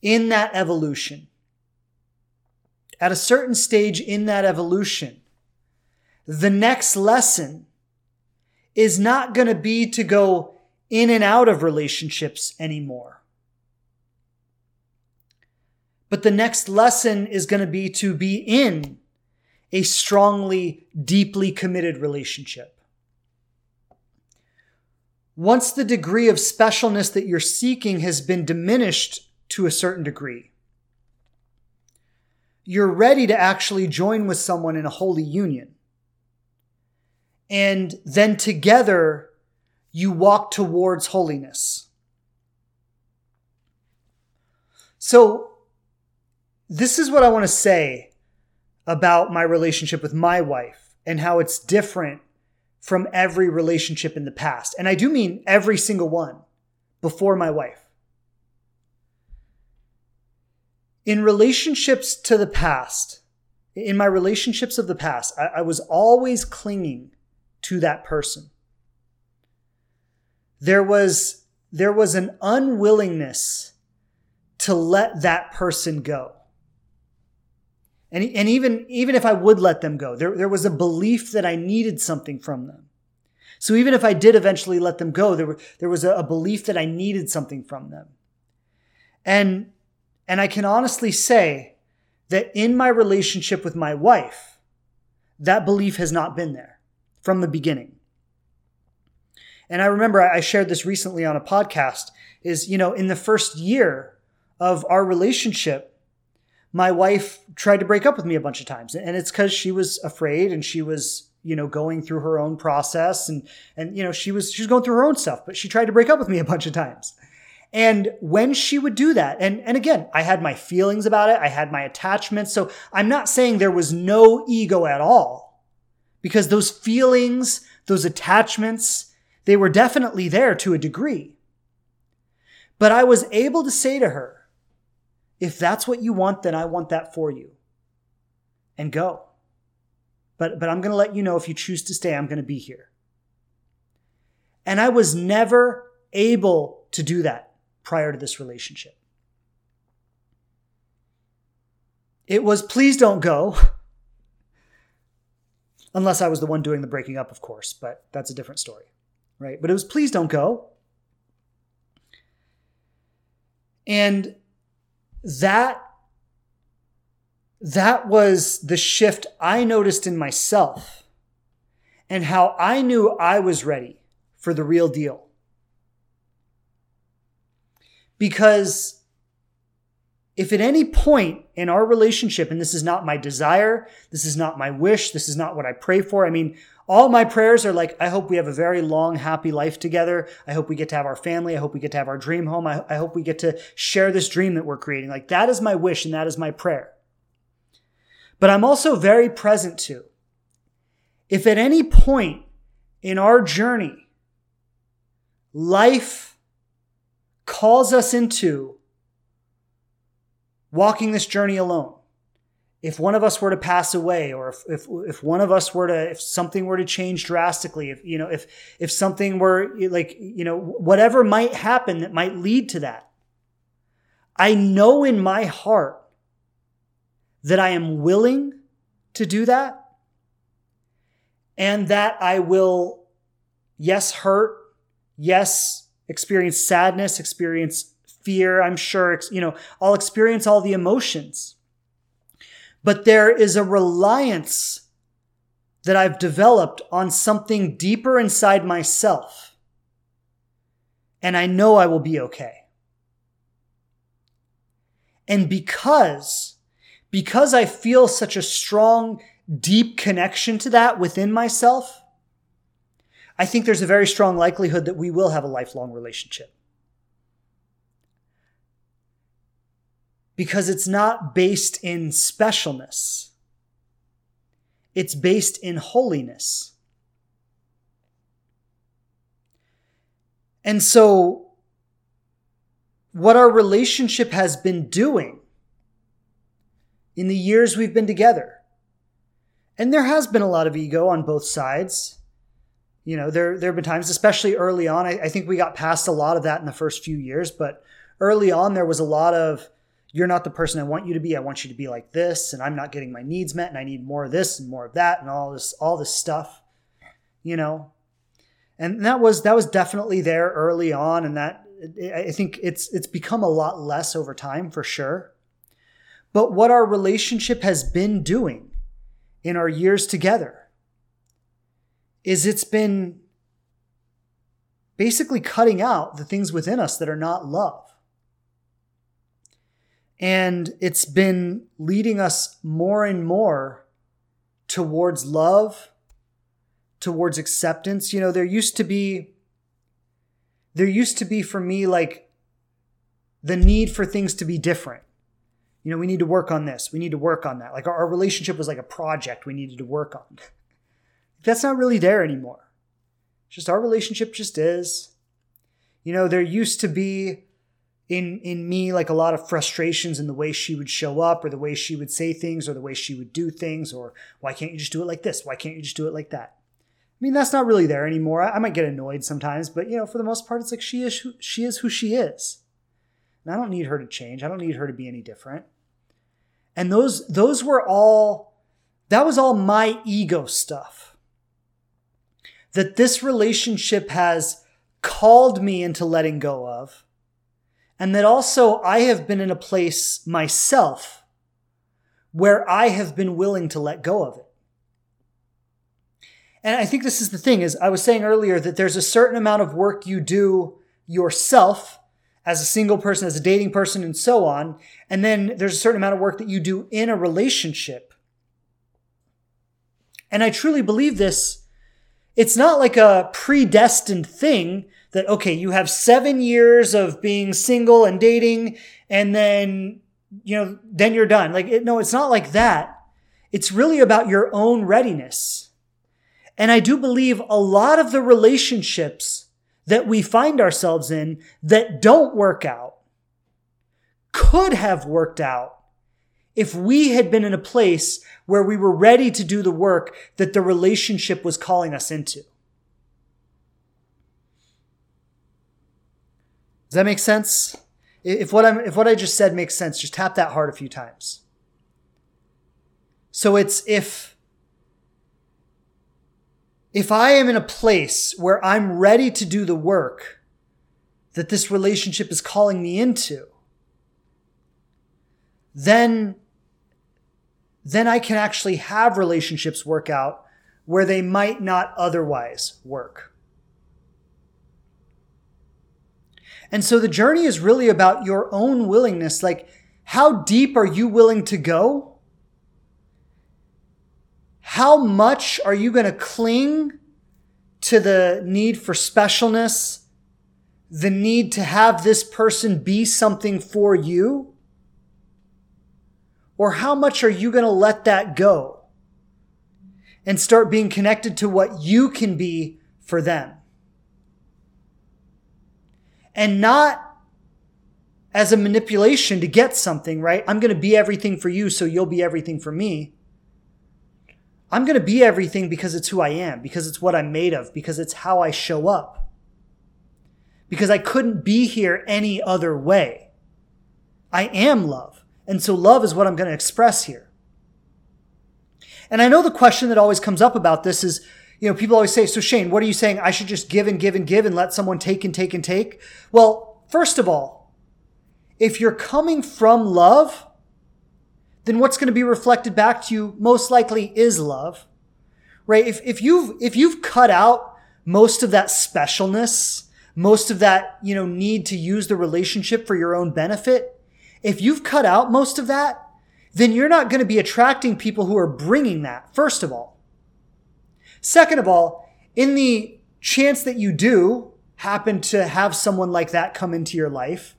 in that evolution, at a certain stage in that evolution, the next lesson is not going to be to go in and out of relationships anymore. But the next lesson is going to be to be in a strongly, deeply committed relationship once the degree of specialness that you're seeking has been diminished to a certain degree, you're ready to actually join with someone in a holy union. And then together, you walk towards holiness. So, this is what I want to say about my relationship with my wife and how it's different from every relationship in the past. And I do mean every single one before my wife. In relationships to the past, in my relationships of the past, I, I was always clinging to that person. There was, there was an unwillingness to let that person go. And, and even, even if I would let them go, there, there was a belief that I needed something from them. So even if I did eventually let them go, there, were, there was a, a belief that I needed something from them. And And I can honestly say that in my relationship with my wife, that belief has not been there from the beginning. And I remember I shared this recently on a podcast is, you know, in the first year of our relationship, my wife tried to break up with me a bunch of times. And it's because she was afraid and she was, you know, going through her own process and, and, you know, she was, she was going through her own stuff, but she tried to break up with me a bunch of times. And when she would do that, and, and again, I had my feelings about it. I had my attachments. So I'm not saying there was no ego at all because those feelings, those attachments, they were definitely there to a degree. But I was able to say to her, if that's what you want, then I want that for you. And go. But, but I'm going to let you know if you choose to stay, I'm going to be here. And I was never able to do that prior to this relationship. It was, please don't go. Unless I was the one doing the breaking up, of course, but that's a different story, right? But it was, please don't go. And that that was the shift I noticed in myself and how I knew I was ready for the real deal. Because if at any point in our relationship, and this is not my desire, this is not my wish, this is not what I pray for. I mean, all my prayers are like, I hope we have a very long, happy life together. I hope we get to have our family. I hope we get to have our dream home. I, I hope we get to share this dream that we're creating. Like that is my wish and that is my prayer. But I'm also very present to. If at any point in our journey, life calls us into walking this journey alone, if one of us were to pass away or if, if, if one of us were to if something were to change drastically if you know if if something were like you know whatever might happen that might lead to that i know in my heart that i am willing to do that and that i will yes hurt yes experience sadness experience fear i'm sure you know i'll experience all the emotions but there is a reliance that I've developed on something deeper inside myself. And I know I will be okay. And because, because I feel such a strong, deep connection to that within myself, I think there's a very strong likelihood that we will have a lifelong relationship. Because it's not based in specialness. It's based in holiness. And so, what our relationship has been doing in the years we've been together, and there has been a lot of ego on both sides. You know, there, there have been times, especially early on, I, I think we got past a lot of that in the first few years, but early on, there was a lot of, you're not the person I want you to be. I want you to be like this, and I'm not getting my needs met, and I need more of this and more of that, and all this, all this stuff, you know. And that was that was definitely there early on, and that I think it's it's become a lot less over time for sure. But what our relationship has been doing in our years together is it's been basically cutting out the things within us that are not love. And it's been leading us more and more towards love, towards acceptance. You know, there used to be, there used to be for me like the need for things to be different. You know, we need to work on this. We need to work on that. Like our, our relationship was like a project we needed to work on. That's not really there anymore. It's just our relationship just is. You know, there used to be in in me like a lot of frustrations in the way she would show up or the way she would say things or the way she would do things or why can't you just do it like this? Why can't you just do it like that? I mean that's not really there anymore. I, I might get annoyed sometimes but you know for the most part it's like she is who, she is who she is. And i don't need her to change. I don't need her to be any different. And those those were all that was all my ego stuff. That this relationship has called me into letting go of And that also I have been in a place myself where I have been willing to let go of it. And I think this is the thing is I was saying earlier that there's a certain amount of work you do yourself as a single person, as a dating person, and so on. And then there's a certain amount of work that you do in a relationship. And I truly believe this. It's not like a predestined thing that, okay, you have seven years of being single and dating, and then, you know, then you're done. Like, it, no, it's not like that. It's really about your own readiness. And I do believe a lot of the relationships that we find ourselves in that don't work out could have worked out if we had been in a place where we were ready to do the work that the relationship was calling us into. Does that make sense? If what I'm if what I just said makes sense, just tap that heart a few times. So it's if if I am in a place where I'm ready to do the work that this relationship is calling me into, then, then I can actually have relationships work out where they might not otherwise work. And so the journey is really about your own willingness. Like, how deep are you willing to go? How much are you going to cling to the need for specialness, the need to have this person be something for you? Or how much are you going to let that go and start being connected to what you can be for them? And not as a manipulation to get something, right? I'm going to be everything for you, so you'll be everything for me. I'm going to be everything because it's who I am, because it's what I'm made of, because it's how I show up. Because I couldn't be here any other way. I am love. And so love is what I'm going to express here. And I know the question that always comes up about this is, you know, people always say, so Shane, what are you saying? I should just give and give and give and let someone take and take and take? Well, first of all, if you're coming from love, then what's going to be reflected back to you most likely is love. Right? If, if you've, if you've cut out most of that specialness, most of that, you know, need to use the relationship for your own benefit, if you've cut out most of that, then you're not going to be attracting people who are bringing that, first of all. Second of all, in the chance that you do happen to have someone like that come into your life,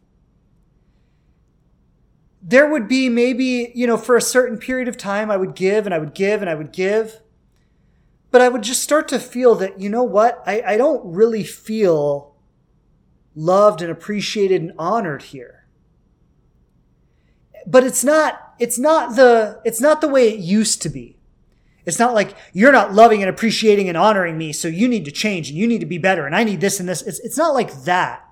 there would be maybe, you know, for a certain period of time, I would give and I would give and I would give. But I would just start to feel that, you know what? I, I don't really feel loved and appreciated and honored here. But it's not, it's not the, it's not the way it used to be. It's not like you're not loving and appreciating and honoring me, so you need to change and you need to be better and I need this and this. It's, it's not like that.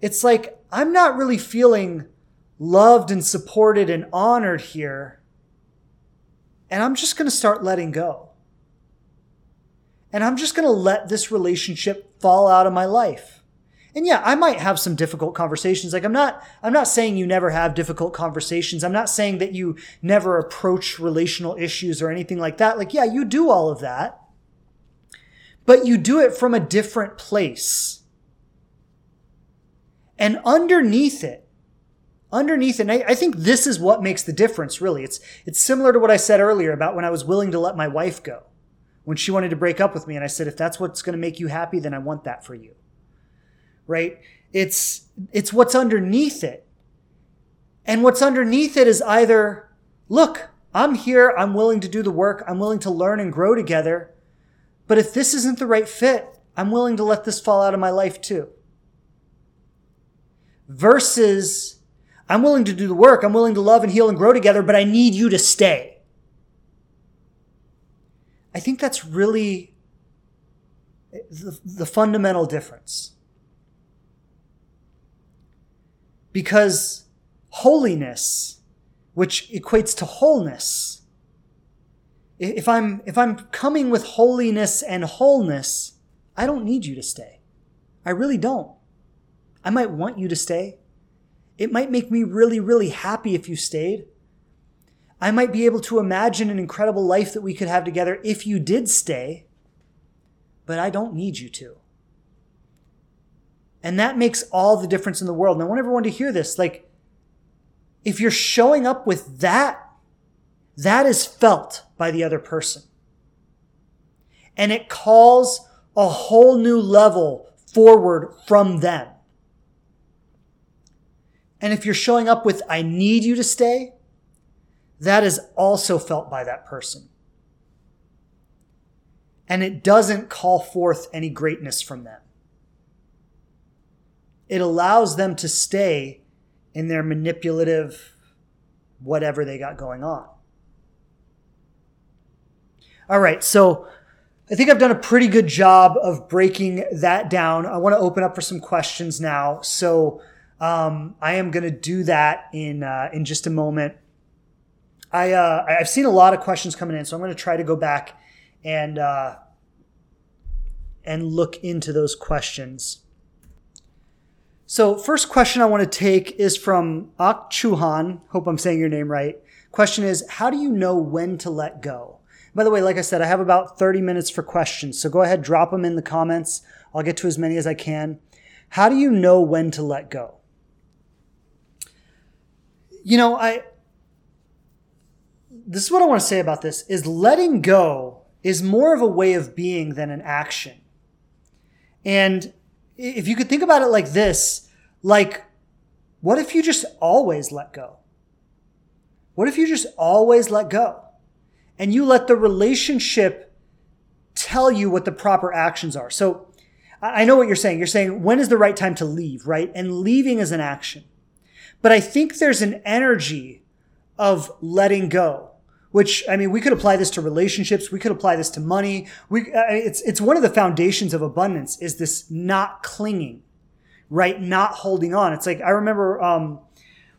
It's like I'm not really feeling loved and supported and honored here. And I'm just going to start letting go. And I'm just going to let this relationship fall out of my life. And yeah, I might have some difficult conversations. Like I'm not, I'm not saying you never have difficult conversations. I'm not saying that you never approach relational issues or anything like that. Like, yeah, you do all of that, but you do it from a different place. And underneath it, underneath it, I, I, think this is what makes the difference really it's it's similar to what i said earlier about when i was willing to let my wife go when she wanted to break up with me and i said if that's what's going to make you happy then i want that for you right it's it's what's underneath it and what's underneath it is either look i'm here i'm willing to do the work i'm willing to learn and grow together but if this isn't the right fit i'm willing to let this fall out of my life too versus I'm willing to do the work. I'm willing to love and heal and grow together, but I need you to stay. I think that's really the, the fundamental difference. Because holiness, which equates to wholeness, if I'm, if I'm coming with holiness and wholeness, I don't need you to stay. I really don't. I might want you to stay. It might make me really, really happy if you stayed. I might be able to imagine an incredible life that we could have together if you did stay, but I don't need you to. And that makes all the difference in the world. And I want everyone to hear this. Like, if you're showing up with that, that is felt by the other person. And it calls a whole new level forward from them. And if you're showing up with, I need you to stay, that is also felt by that person. And it doesn't call forth any greatness from them. It allows them to stay in their manipulative whatever they got going on. All right, so I think I've done a pretty good job of breaking that down. I want to open up for some questions now. So um, I am going to do that in uh, in just a moment. I uh, I've seen a lot of questions coming in, so I'm going to try to go back and uh, and look into those questions. So first question I want to take is from Ak Chuhan. Hope I'm saying your name right. Question is, how do you know when to let go? By the way, like I said, I have about 30 minutes for questions, so go ahead, drop them in the comments. I'll get to as many as I can. How do you know when to let go? You know, I this is what I want to say about this is letting go is more of a way of being than an action. And if you could think about it like this, like what if you just always let go? What if you just always let go? And you let the relationship tell you what the proper actions are. So I know what you're saying. You're saying when is the right time to leave, right? And leaving is an action. But I think there's an energy of letting go, which I mean, we could apply this to relationships. We could apply this to money. We, uh, it's, it's one of the foundations of abundance is this not clinging, right? Not holding on. It's like, I remember, um,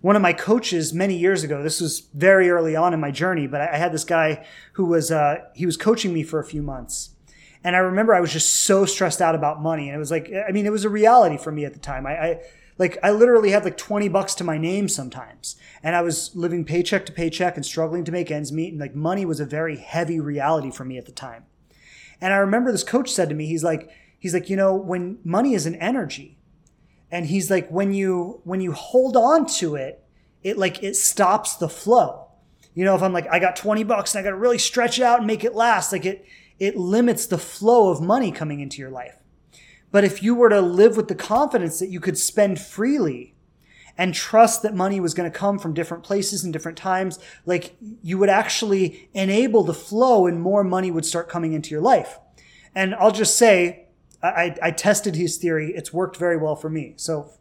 one of my coaches many years ago, this was very early on in my journey, but I had this guy who was, uh, he was coaching me for a few months. And I remember I was just so stressed out about money. And it was like, I mean, it was a reality for me at the time. I, I like I literally had like 20 bucks to my name sometimes. And I was living paycheck to paycheck and struggling to make ends meet. And like money was a very heavy reality for me at the time. And I remember this coach said to me, he's like, he's like, you know, when money is an energy, and he's like, when you when you hold on to it, it like it stops the flow. You know, if I'm like, I got 20 bucks and I gotta really stretch it out and make it last, like it it limits the flow of money coming into your life. But if you were to live with the confidence that you could spend freely and trust that money was going to come from different places and different times, like you would actually enable the flow and more money would start coming into your life. And I'll just say, I, I tested his theory. It's worked very well for me. So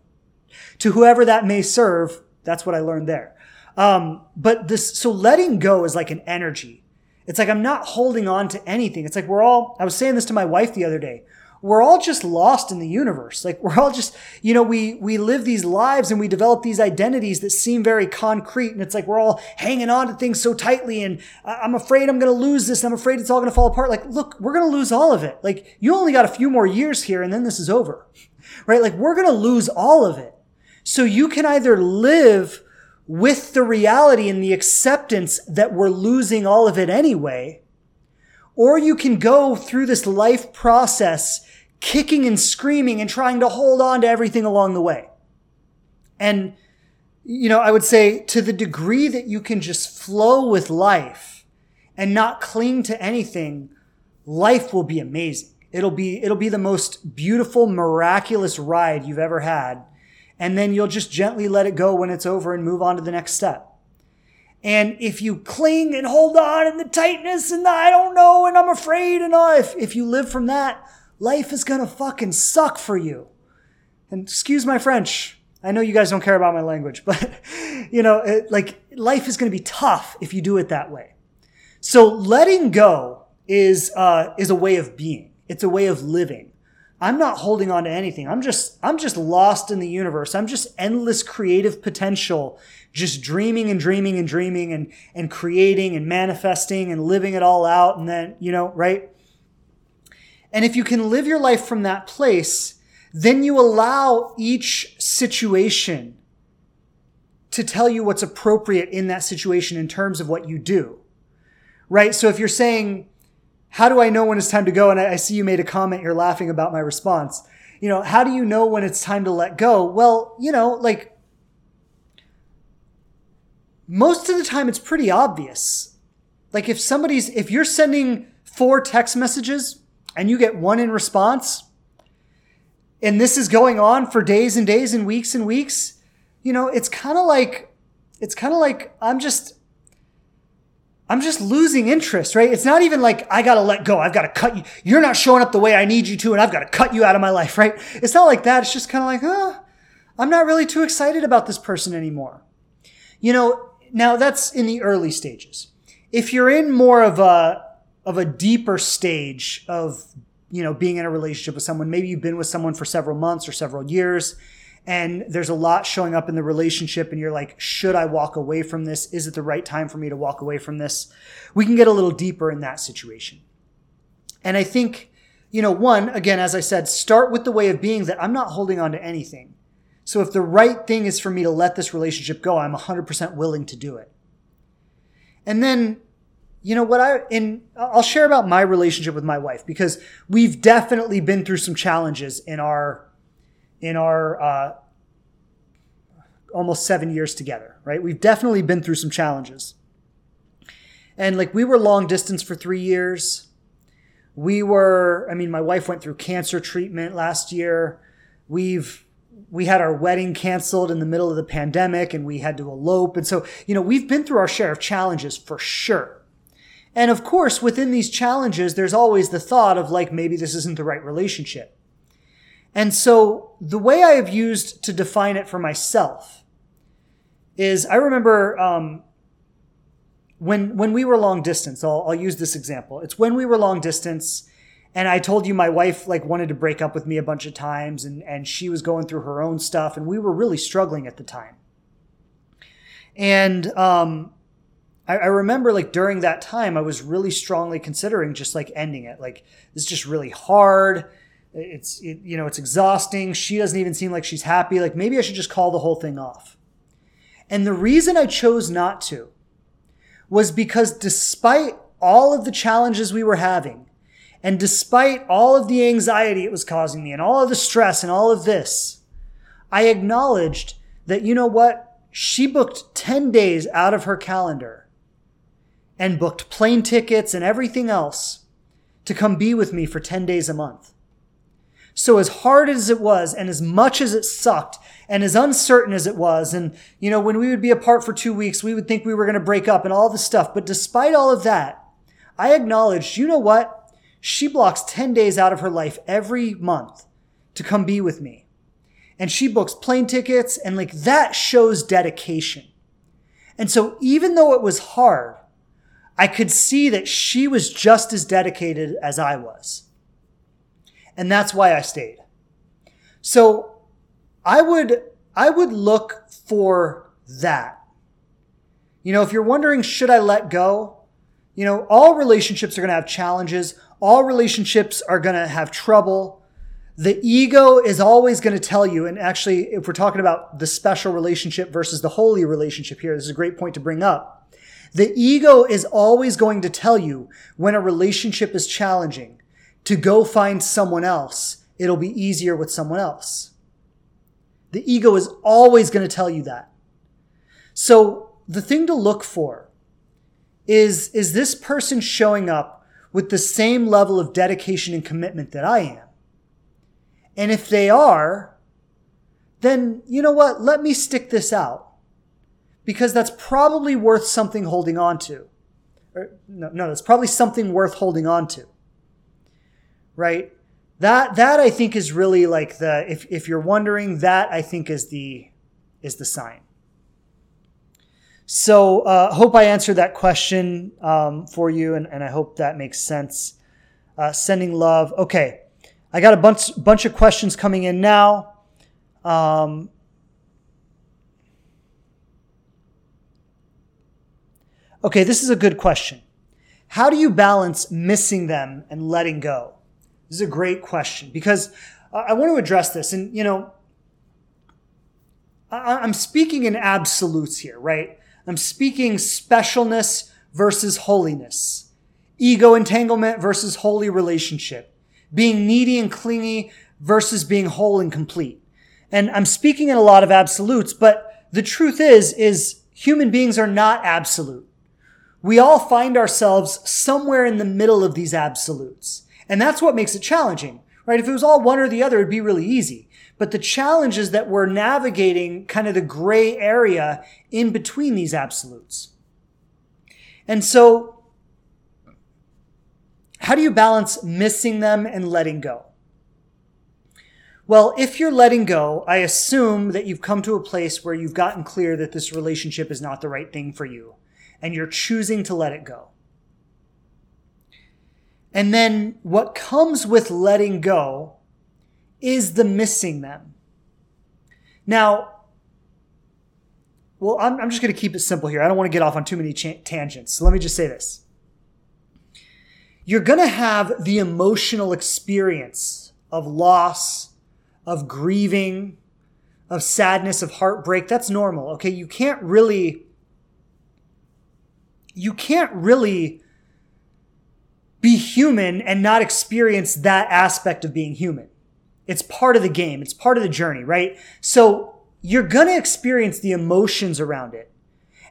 to whoever that may serve, that's what I learned there. Um, but this, so letting go is like an energy. It's like I'm not holding on to anything. It's like we're all, I was saying this to my wife the other day we're all just lost in the universe. Like we're all just, you know, we, we live these lives and we develop these identities that seem very concrete. And it's like we're all hanging on to things so tightly. And uh, I'm afraid I'm going to lose this. I'm afraid it's all going to fall apart. Like, look, we're going to lose all of it. Like you only got a few more years here and then this is over, right? Like we're going to lose all of it. So you can either live with the reality and the acceptance that we're losing all of it anyway, or you can go through this life process kicking and screaming and trying to hold on to everything along the way. And, you know, I would say to the degree that you can just flow with life and not cling to anything, life will be amazing. It'll be, it'll be the most beautiful, miraculous ride you've ever had. And then you'll just gently let it go when it's over and move on to the next step. And if you cling and hold on and the tightness and the I don't know and I'm afraid and all, if, if you live from that, life is gonna fucking suck for you. And excuse my French. I know you guys don't care about my language, but you know, it, like life is gonna be tough if you do it that way. So letting go is uh, is a way of being. It's a way of living. I'm not holding on to anything. I'm just I'm just lost in the universe. I'm just endless creative potential, just dreaming and dreaming and dreaming and and creating and manifesting and living it all out and then, you know, right? And if you can live your life from that place, then you allow each situation to tell you what's appropriate in that situation in terms of what you do. Right? So if you're saying, how do I know when it's time to go? And I, see you made a comment, you're laughing about my response. You know, how do you know when it's time to let go? Well, you know, like most of the time it's pretty obvious. Like if somebody's, if you're sending four text messages and you get one in response, and this is going on for days and days and weeks and weeks, you know, it's kind of like, it's kind of like I'm just, I'm just losing interest, right? It's not even like I gotta let go. I've gotta cut you. You're not showing up the way I need you to, and I've gotta cut you out of my life, right? It's not like that. It's just kind of like, huh, I'm not really too excited about this person anymore. You know, now that's in the early stages. If you're in more of a of a deeper stage of you know being in a relationship with someone, maybe you've been with someone for several months or several years, and there's a lot showing up in the relationship, and you're like, should I walk away from this? Is it the right time for me to walk away from this? We can get a little deeper in that situation. And I think, you know, one, again, as I said, start with the way of being that I'm not holding on to anything. So if the right thing is for me to let this relationship go, I'm 100% willing to do it. And then, you know what I in I'll share about my relationship with my wife because we've definitely been through some challenges in our in our uh, almost seven years together, right? We've definitely been through some challenges. And like we were long distance for three years. We were, I mean, my wife went through cancer treatment last year. We've we had our wedding canceled in the middle of the pandemic and we had to elope. And so, you know, we've been through our share of challenges for sure. And of course, within these challenges, there's always the thought of like, maybe this isn't the right relationship. And so the way I have used to define it for myself is I remember, um, when, when we were long distance, I'll, I'll use this example. It's when we were long distance and I told you my wife like wanted to break up with me a bunch of times and, and she was going through her own stuff and we were really struggling at the time. And um, I, I remember like during that time, I was really strongly considering just like ending it. Like it's just really hard. It's, it, you know, it's exhausting. She doesn't even seem like she's happy. Like maybe I should just call the whole thing off. And the reason I chose not to was because despite all of the challenges we were having, and despite all of the anxiety it was causing me and all of the stress and all of this, I acknowledged that, you know what? She booked 10 days out of her calendar and booked plane tickets and everything else to come be with me for 10 days a month. So as hard as it was and as much as it sucked and as uncertain as it was, and you know, when we would be apart for two weeks, we would think we were going to break up and all this stuff. But despite all of that, I acknowledged, you know what? She blocks 10 days out of her life every month to come be with me. And she books plane tickets and like that shows dedication. And so even though it was hard, I could see that she was just as dedicated as I was. And that's why I stayed. So I would, I would look for that. You know, if you're wondering, should I let go? You know, all relationships are going to have challenges all relationships are going to have trouble. The ego is always going to tell you, and actually, if we're talking about the special relationship versus the holy relationship here, this is a great point to bring up. The ego is always going to tell you when a relationship is challenging to go find someone else. It'll be easier with someone else. The ego is always going to tell you that. So the thing to look for is, is this person showing up with the same level of dedication and commitment that I am? And if they are, then you know what? Let me stick this out because that's probably worth something holding on to. Or, no, no, that's probably something worth holding on to. Right? That that I think is really like the if if you're wondering, that I think is the is the sign. So, uh, hope I answered that question um, for you, and, and, I hope that makes sense. Uh, sending love. Okay, I got a bunch bunch of questions coming in now. Um, okay, this is a good question. How do you balance missing them and letting go? This is a great question because I want to address this. And, you know, I'm speaking in absolutes here, right? I'm speaking specialness versus holiness, ego entanglement versus holy relationship, being needy and clingy versus being whole and complete. And I'm speaking in a lot of absolutes, but the truth is, is human beings are not absolute. We all find ourselves somewhere in the middle of these absolutes. And that's what makes it challenging, right? If it was all one or the other, it'd be really easy. But the challenge is that we're navigating kind of the gray area in between these absolutes. And so, how do you balance missing them and letting go? Well, if you're letting go, I assume that you've come to a place where you've gotten clear that this relationship is not the right thing for you and you're choosing to let it go. And then what comes with letting go is the missing them. Now, well, I'm, I'm just going to keep it simple here. I don't want to get off on too many cha- tangents. So let me just say this. You're going to have the emotional experience of loss, of grieving, of sadness, of heartbreak. That's normal. Okay. You can't really, you can't really be human and not experience that aspect of being human. It's part of the game. It's part of the journey, right? So you're going to experience the emotions around it.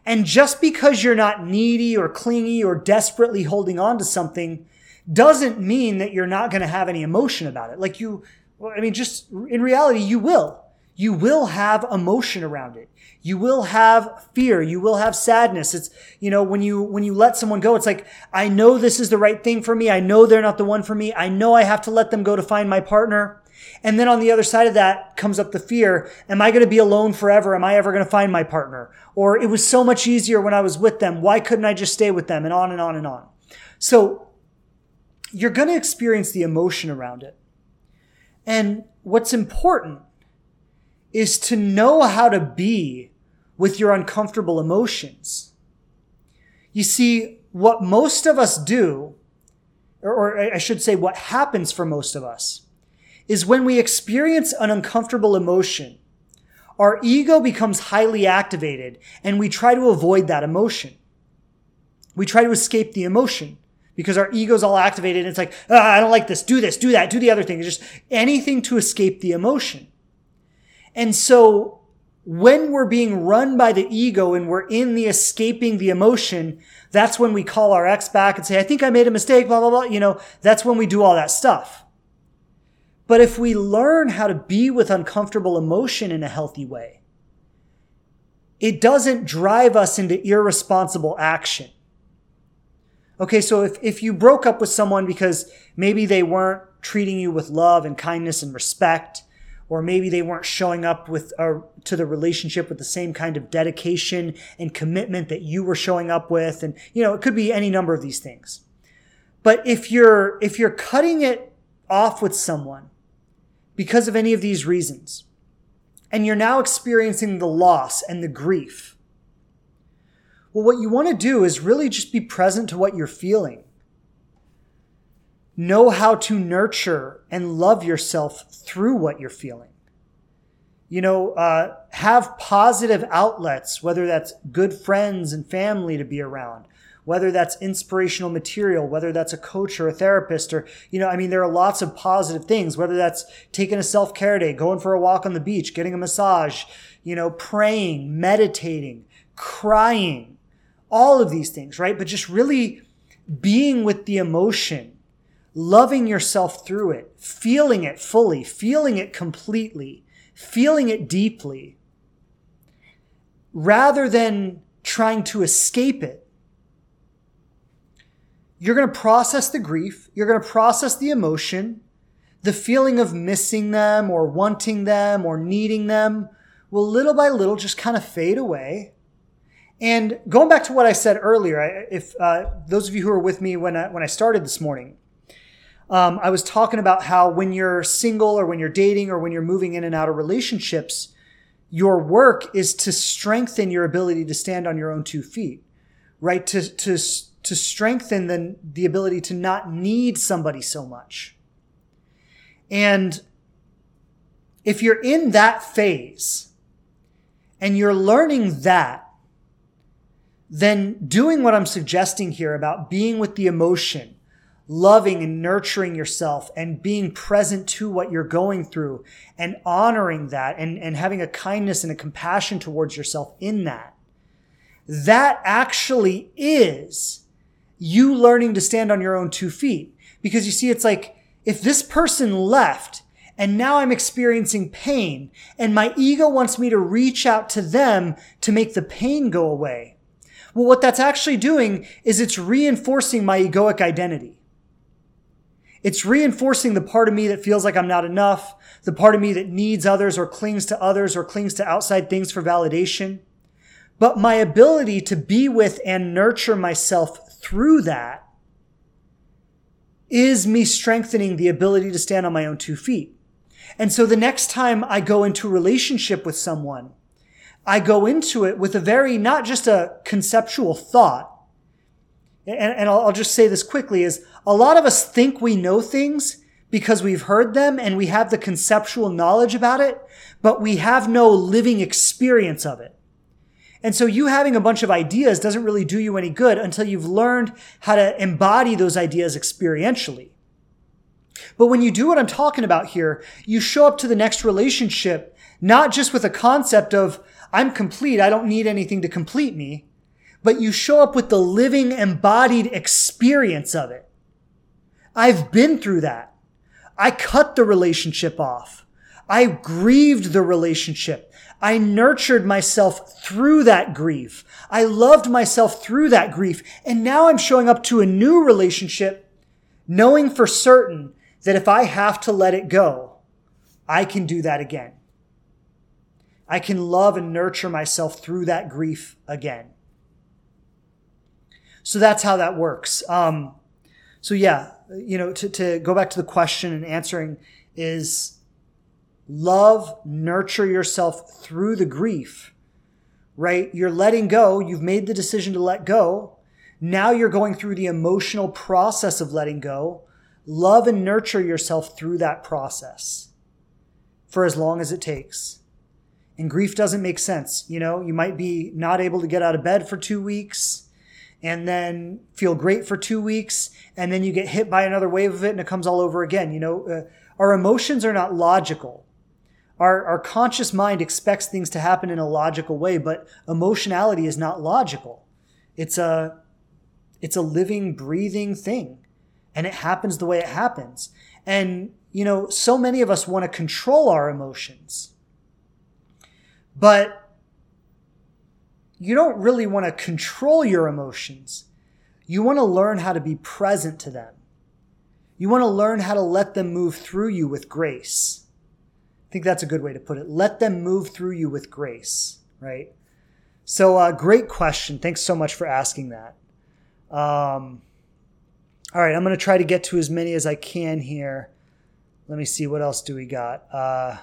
And just because you're not needy or clingy or desperately holding on to something doesn't mean that you're not going to have any emotion about it. Like you, I mean, just in reality, you will. You will have emotion around it. You will have fear. You will have sadness. It's, you know, when you, when you let someone go, it's like, I know this is the right thing for me. I know they're not the one for me. I know I have to let them go to find my partner. And then on the other side of that comes up the fear. Am I going to be alone forever? Am I ever going to find my partner? Or it was so much easier when I was with them. Why couldn't I just stay with them? And on and on and on. So you're going to experience the emotion around it. And what's important is to know how to be with your uncomfortable emotions. You see, what most of us do, or, I should say, what happens for most of us, is when we experience an uncomfortable emotion, our ego becomes highly activated and we try to avoid that emotion. We try to escape the emotion because our ego's all activated and it's like, oh, I don't like this, do this, do that, do the other thing. It's just anything to escape the emotion. And so when we're being run by the ego and we're in the escaping the emotion, that's when we call our ex back and say, I think I made a mistake, blah, blah, blah. You know, that's when we do all that stuff. But if we learn how to be with uncomfortable emotion in a healthy way, it doesn't drive us into irresponsible action. Okay, so if, if you broke up with someone because maybe they weren't treating you with love and kindness and respect, or maybe they weren't showing up with uh, to the relationship with the same kind of dedication and commitment that you were showing up with, and you know it could be any number of these things. But if you're if you're cutting it off with someone because of any of these reasons. And you're now experiencing the loss and the grief. Well, what you want to do is really just be present to what you're feeling. Know how to nurture and love yourself through what you're feeling. You know, uh, have positive outlets, whether that's good friends and family to be around, whether that's inspirational material, whether that's a coach or a therapist, or, you know, I mean, there are lots of positive things, whether that's taking a self care day, going for a walk on the beach, getting a massage, you know, praying, meditating, crying, all of these things, right? But just really being with the emotion, loving yourself through it, feeling it fully, feeling it completely, feeling it deeply, rather than trying to escape it you're going to process the grief. You're going to process the emotion. The feeling of missing them or wanting them or needing them will little by little just kind of fade away. And going back to what I said earlier, if uh, those of you who are with me when I, when I started this morning, um, I was talking about how when you're single or when you're dating or when you're moving in and out of relationships, your work is to strengthen your ability to stand on your own two feet, right? To, to, to strengthen the, the ability to not need somebody so much. And if you're in that phase and you're learning that, then doing what I'm suggesting here about being with the emotion, loving and nurturing yourself and being present to what you're going through and honoring that and, and having a kindness and a compassion towards yourself in that. That actually is you learning to stand on your own two feet. Because you see, it's like if this person left and now I'm experiencing pain and my ego wants me to reach out to them to make the pain go away. Well, what that's actually doing is it's reinforcing my egoic identity. It's reinforcing the part of me that feels like I'm not enough, the part of me that needs others or clings to others or clings to outside things for validation. But my ability to be with and nurture myself through that is me strengthening the ability to stand on my own two feet. And so the next time I go into a relationship with someone, I go into it with a very, not just a conceptual thought. And, and I'll, I'll just say this quickly is a lot of us think we know things because we've heard them and we have the conceptual knowledge about it, but we have no living experience of it. And so you having a bunch of ideas doesn't really do you any good until you've learned how to embody those ideas experientially. But when you do what I'm talking about here, you show up to the next relationship, not just with a concept of, I'm complete, I don't need anything to complete me, but you show up with the living embodied experience of it. I've been through that. I cut the relationship off. I grieved the relationship. I nurtured myself through that grief. I loved myself through that grief. And now I'm showing up to a new relationship knowing for certain that if I have to let it go, I can do that again. I can love and nurture myself through that grief again. So that's how that works. Um, so yeah, you know, to, to go back to the question and answering is love, nurture yourself through the grief, right? You're letting go. You've made the decision to let go. Now you're going through the emotional process of letting go. Love and nurture yourself through that process for as long as it takes. And grief doesn't make sense. You know, you might be not able to get out of bed for two weeks and then feel great for two weeks. And then you get hit by another wave of it and it comes all over again. You know, uh, our emotions are not logical. Our, our conscious mind expects things to happen in a logical way, but emotionality is not logical. It's a, it's a living, breathing thing. And it happens the way it happens. And, you know, so many of us want to control our emotions. But you don't really want to control your emotions. You want to learn how to be present to them. You want to learn how to let them move through you with grace I think that's a good way to put it. Let them move through you with grace, right? So, uh, great question. Thanks so much for asking that. Um, all right, I'm going to try to get to as many as I can here. Let me see what else do we got. Uh,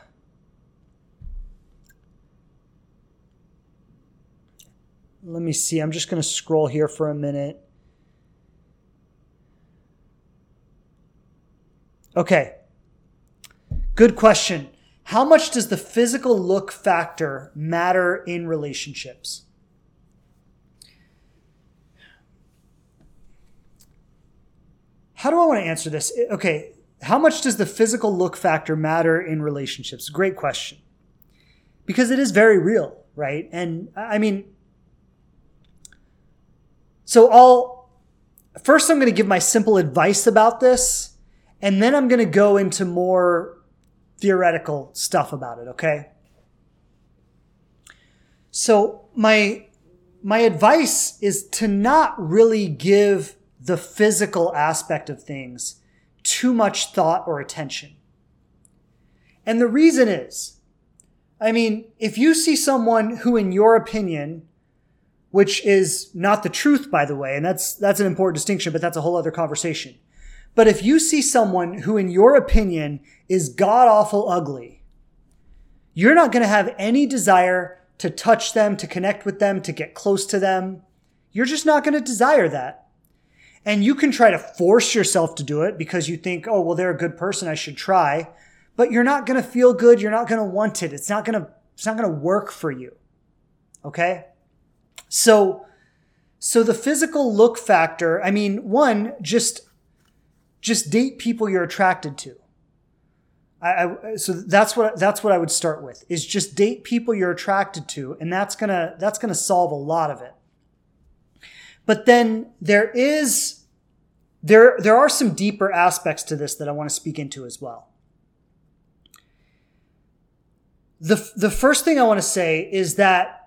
let me see. I'm just going to scroll here for a minute. Okay. Good question. How much does the physical look factor matter in relationships? How do I want to answer this? Okay, how much does the physical look factor matter in relationships? Great question. Because it is very real, right? And I mean, so I'll first I'm going to give my simple advice about this, and then I'm going to go into more theoretical stuff about it, okay? So my my advice is to not really give the physical aspect of things too much thought or attention. And the reason is, I mean, if you see someone who, in your opinion, which is not the truth, by the way, and that's, that's an important distinction, but that's a whole other conversation. But if you see someone who, in your opinion, is god awful ugly, you're not going to have any desire to touch them, to connect with them, to get close to them. You're just not going to desire that. And you can try to force yourself to do it because you think, oh, well, they're a good person. I should try. But you're not going to feel good. You're not going to want it. It's not going to, it's not going to work for you. Okay. So, so the physical look factor, I mean, one, just, just date people you're attracted to. I, I, so that's what that's what I would start with is just date people you're attracted to, and that's gonna that's gonna solve a lot of it. But then there is there there are some deeper aspects to this that I want to speak into as well. The the first thing I want to say is that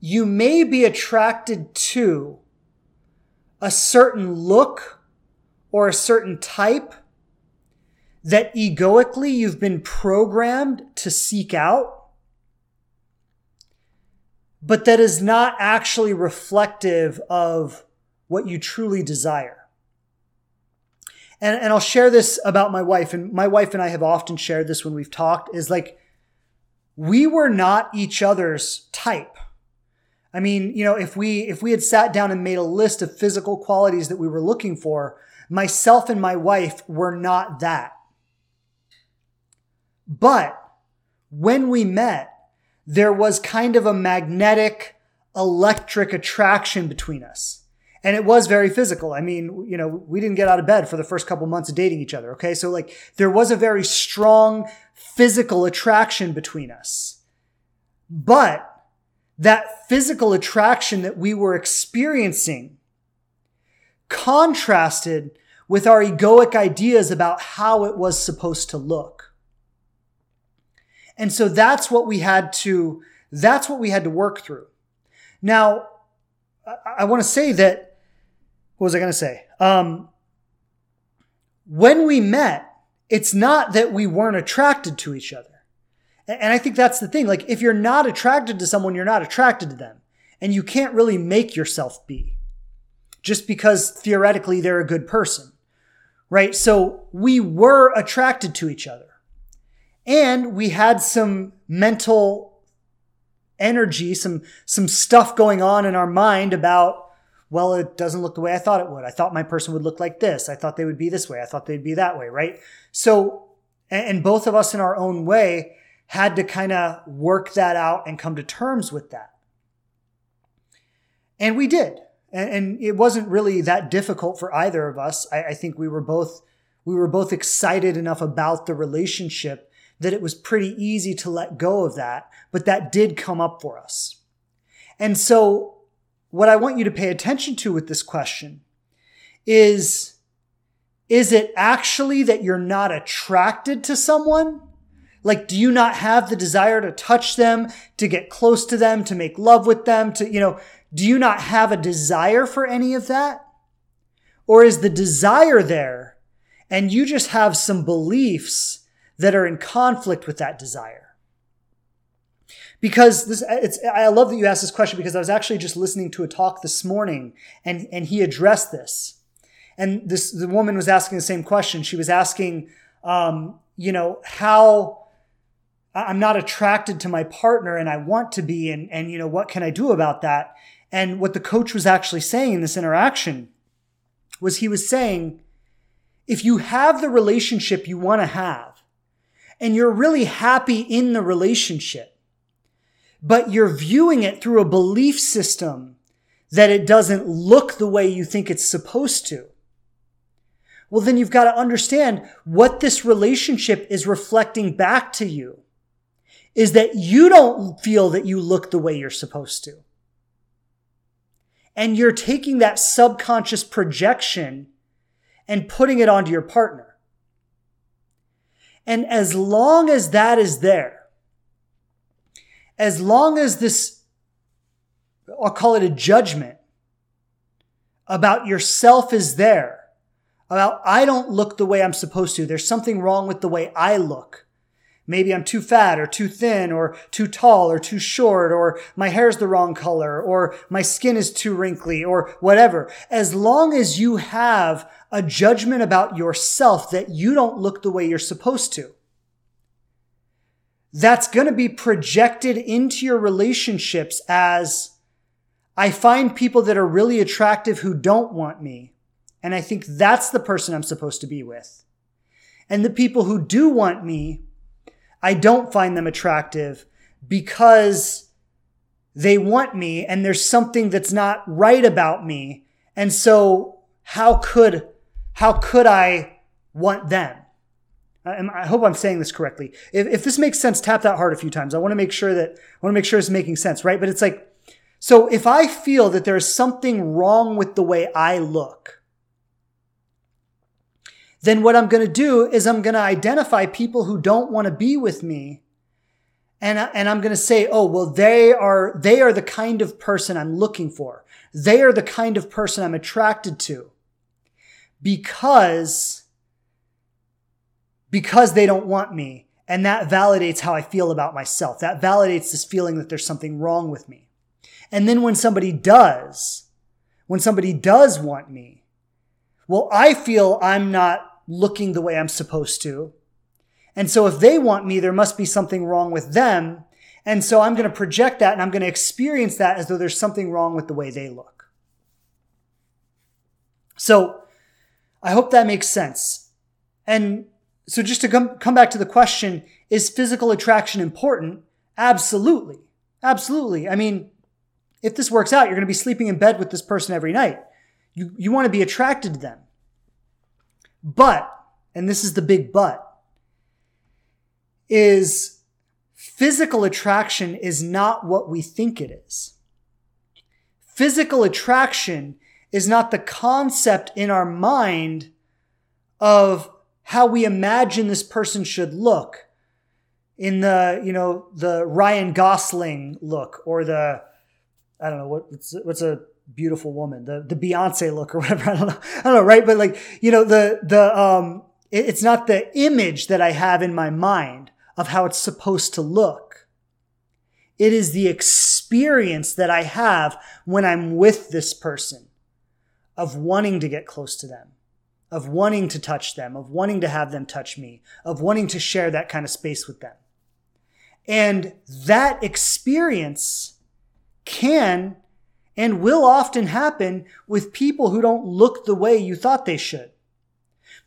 you may be attracted to a certain look or a certain type that egoically you've been programmed to seek out, but that is not actually reflective of what you truly desire. And, and I'll share this about my wife, and my wife and I have often shared this when we've talked is like, we were not each other's type. I mean, you know, if we if we had sat down and made a list of physical qualities that we were looking for, myself and my wife were not that. But when we met, there was kind of a magnetic electric attraction between us. And it was very physical. I mean, you know, we didn't get out of bed for the first couple months of dating each other. Okay. So like there was a very strong physical attraction between us. But that physical attraction that we were experiencing contrasted with our egoic ideas about how it was supposed to look. And so that's what we had to, that's what we had to work through. Now, I, want to say that, what was I going to say? Um, when we met, it's not that we weren't attracted to each other. And I think that's the thing. Like, if you're not attracted to someone, you're not attracted to them. And you can't really make yourself be just because theoretically they're a good person, right? So we were attracted to each other. And we had some mental energy, some, some stuff going on in our mind about, well, it doesn't look the way I thought it would. I thought my person would look like this. I thought they would be this way. I thought they'd be that way, right? So, and both of us in our own way had to kind of work that out and come to terms with that. And we did. And, it wasn't really that difficult for either of us. I, I think we were both, we were both excited enough about the relationship that it was pretty easy to let go of that, but that did come up for us. And so what I want you to pay attention to with this question is, is it actually that you're not attracted to someone? Like, do you not have the desire to touch them, to get close to them, to make love with them, to, you know, do you not have a desire for any of that? Or is the desire there and you just have some beliefs that are in conflict with that desire. Because this, it's, I love that you asked this question because I was actually just listening to a talk this morning and, and he addressed this. And this, the woman was asking the same question. She was asking, um, you know, how I'm not attracted to my partner and I want to be, and, and, you know, what can I do about that? And what the coach was actually saying in this interaction was he was saying, if you have the relationship you want to have, and you're really happy in the relationship, but you're viewing it through a belief system that it doesn't look the way you think it's supposed to. Well, then you've got to understand what this relationship is reflecting back to you is that you don't feel that you look the way you're supposed to. And you're taking that subconscious projection and putting it onto your partner. And as long as that is there, as long as this, I'll call it a judgment about yourself is there, about I don't look the way I'm supposed to. There's something wrong with the way I look. Maybe I'm too fat or too thin or too tall or too short or my hair's the wrong color or my skin is too wrinkly or whatever. As long as you have a judgment about yourself that you don't look the way you're supposed to. That's going to be projected into your relationships as I find people that are really attractive who don't want me. And I think that's the person I'm supposed to be with. And the people who do want me, I don't find them attractive because they want me and there's something that's not right about me. And so how could, how could I want them? I hope I'm saying this correctly. If, if this makes sense, tap that heart a few times. I want to make sure that, I want to make sure it's making sense, right? But it's like, so if I feel that there's something wrong with the way I look, then what I'm going to do is I'm going to identify people who don't want to be with me. And, and I'm going to say, oh, well, they are, they are the kind of person I'm looking for. They are the kind of person I'm attracted to because, because they don't want me. And that validates how I feel about myself. That validates this feeling that there's something wrong with me. And then when somebody does, when somebody does want me, well, I feel I'm not looking the way I'm supposed to. And so if they want me, there must be something wrong with them. And so I'm going to project that and I'm going to experience that as though there's something wrong with the way they look. So I hope that makes sense. And so just to come, come back to the question, is physical attraction important? Absolutely. Absolutely. I mean, if this works out, you're going to be sleeping in bed with this person every night. You, you want to be attracted to them. But, and this is the big but, is physical attraction is not what we think it is. Physical attraction is not the concept in our mind of how we imagine this person should look in the, you know, the Ryan Gosling look or the, I don't know what's what's a beautiful woman, the the Beyonce look or whatever. I don't know. I don't know, right? But like you know, the the um, it, it's not the image that I have in my mind of how it's supposed to look. It is the experience that I have when I'm with this person of wanting to get close to them, of wanting to touch them, of wanting to have them touch me, of wanting to share that kind of space with them. And that experience can and will often happen with people who don't look the way you thought they should.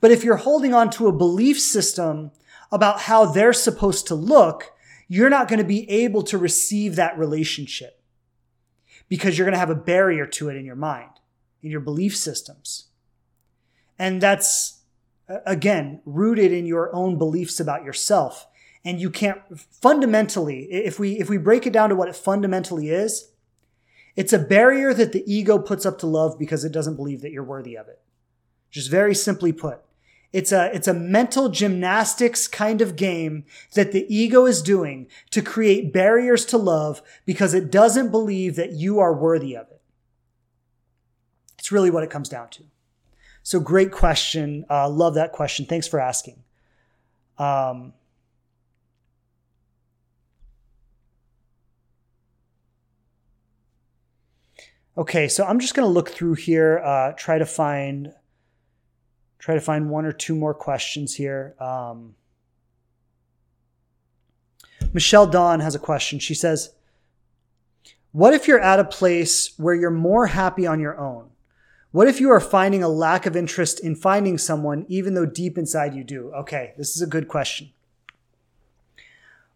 But if you're holding on to a belief system about how they're supposed to look, you're not going to be able to receive that relationship because you're going to have a barrier to it in your mind, in your belief systems. And that's, again, rooted in your own beliefs about yourself. And you can't fundamentally, if we, if we break it down to what it fundamentally is, it's a barrier that the ego puts up to love because it doesn't believe that you're worthy of it. Just very simply put. It's a, it's a mental gymnastics kind of game that the ego is doing to create barriers to love because it doesn't believe that you are worthy of it. It's really what it comes down to. So great question. Uh, love that question. Thanks for asking. Um, Okay, so I'm just going to look through here, uh, try to find try to find one or two more questions here. Um, Michelle Dawn has a question. She says, "What if you're at a place where you're more happy on your own? What if you are finding a lack of interest in finding someone, even though deep inside you do?" Okay, this is a good question.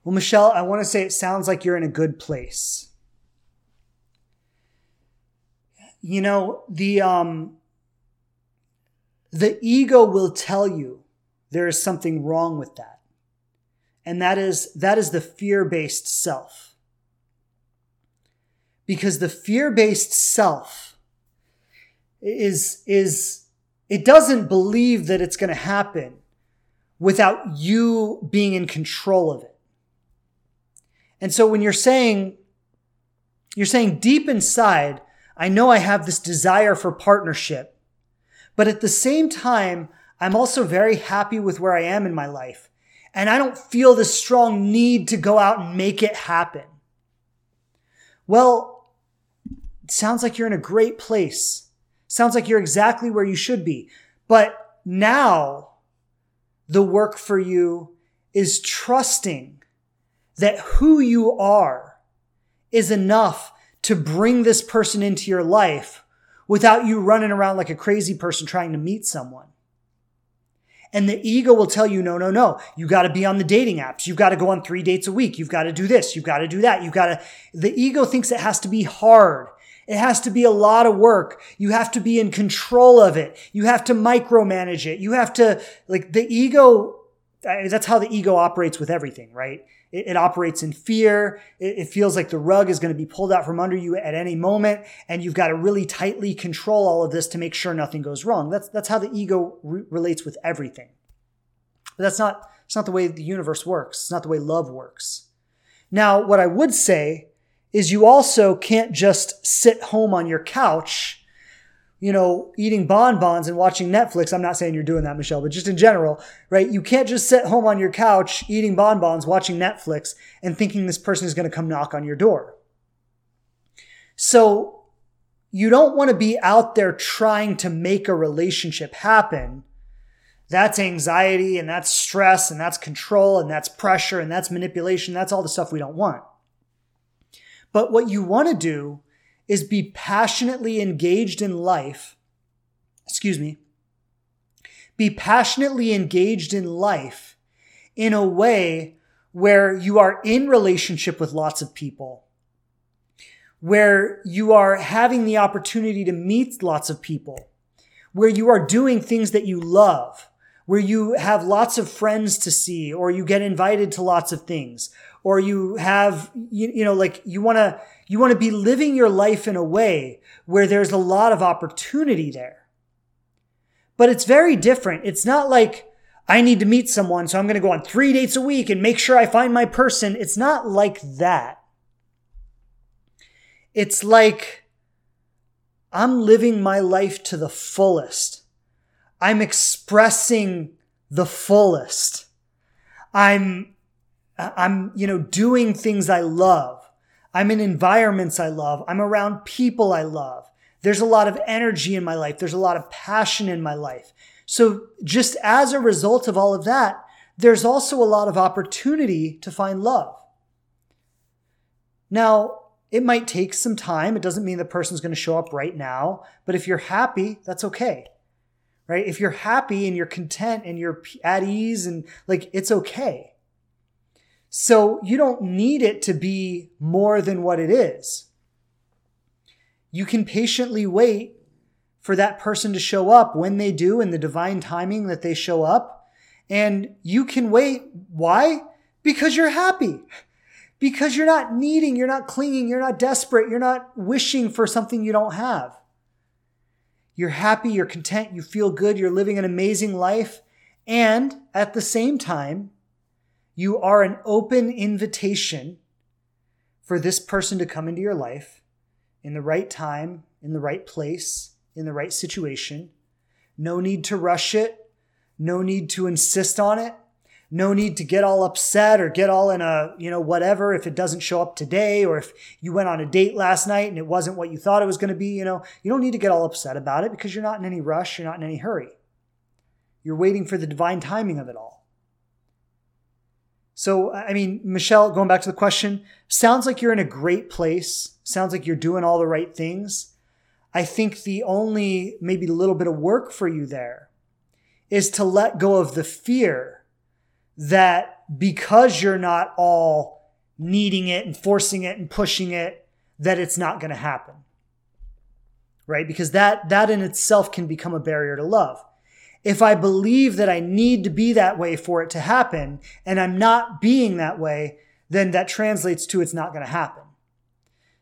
Well, Michelle, I want to say it sounds like you're in a good place you know the um the ego will tell you there is something wrong with that. And that is that is the fear-based self. Because the fear-based self is is it doesn't believe that it's going to happen without you being in control of it. And so when you're saying you're saying deep inside I know I have this desire for partnership, but at the same time, I'm also very happy with where I am in my life. And I don't feel this strong need to go out and make it happen. Well, it sounds like you're in a great place. Sounds like you're exactly where you should be. But now the work for you is trusting that who you are is enough to bring this person into your life without you running around like a crazy person trying to meet someone. And the ego will tell you, no, no, no. You got to be on the dating apps. You've got to go on three dates a week. You've got to do this. You've got to do that. You've got to, the ego thinks it has to be hard. It has to be a lot of work. You have to be in control of it. You have to micromanage it. You have to, like, the ego, that's how the ego operates with everything, right? It, it operates in fear. It, it feels like the rug is going to be pulled out from under you at any moment. And you've got to really tightly control all of this to make sure nothing goes wrong. That's, that's how the ego re- relates with everything. But that's not, it's not the way the universe works. It's not the way love works. Now, what I would say is you also can't just sit home on your couch, you know, eating bonbons and watching Netflix. I'm not saying you're doing that, Michelle, but just in general, right? You can't just sit home on your couch eating bonbons, watching Netflix and thinking this person is going to come knock on your door. So you don't want to be out there trying to make a relationship happen. That's anxiety and that's stress and that's control and that's pressure and that's manipulation. That's all the stuff we don't want. But what you want to do is be passionately engaged in life. Excuse me. Be passionately engaged in life in a way where you are in relationship with lots of people, where you are having the opportunity to meet lots of people, where you are doing things that you love, where you have lots of friends to see, or you get invited to lots of things, or you have, you, you know, like you want to, you want to be living your life in a way where there's a lot of opportunity there. But it's very different. It's not like, I need to meet someone, so I'm going to go on three dates a week and make sure I find my person. It's not like that. It's like I'm living my life to the fullest. I'm expressing the fullest. I'm I'm, you know, doing things I love. I'm in environments I love. I'm around people I love. There's a lot of energy in my life. There's a lot of passion in my life. So just as a result of all of that, there's also a lot of opportunity to find love. Now, it might take some time. It doesn't mean the person's going to show up right now, but if you're happy, that's okay. Right? If you're happy and you're content and you're at ease and like it's okay. So you don't need it to be more than what it is. You can patiently wait for that person to show up when they do in the divine timing that they show up. And you can wait. Why? Because you're happy. Because you're not needing, you're not clinging, you're not desperate, you're not wishing for something you don't have. You're happy, you're content, you feel good, you're living an amazing life. And at the same time, you are an open invitation for this person to come into your life in the right time, in the right place, in the right situation. No need to rush it. No need to insist on it. No need to get all upset or get all in a, you know, whatever if it doesn't show up today or if you went on a date last night and it wasn't what you thought it was going to be, you know, you don't need to get all upset about it because you're not in any rush. You're not in any hurry. You're waiting for the divine timing of it all. So, I mean, Michelle, going back to the question, sounds like you're in a great place. Sounds like you're doing all the right things. I think the only maybe a little bit of work for you there is to let go of the fear that because you're not all needing it and forcing it and pushing it, that it's not going to happen. Right? Because that, that in itself can become a barrier to love if I believe that I need to be that way for it to happen and I'm not being that way, then that translates to it's not going to happen.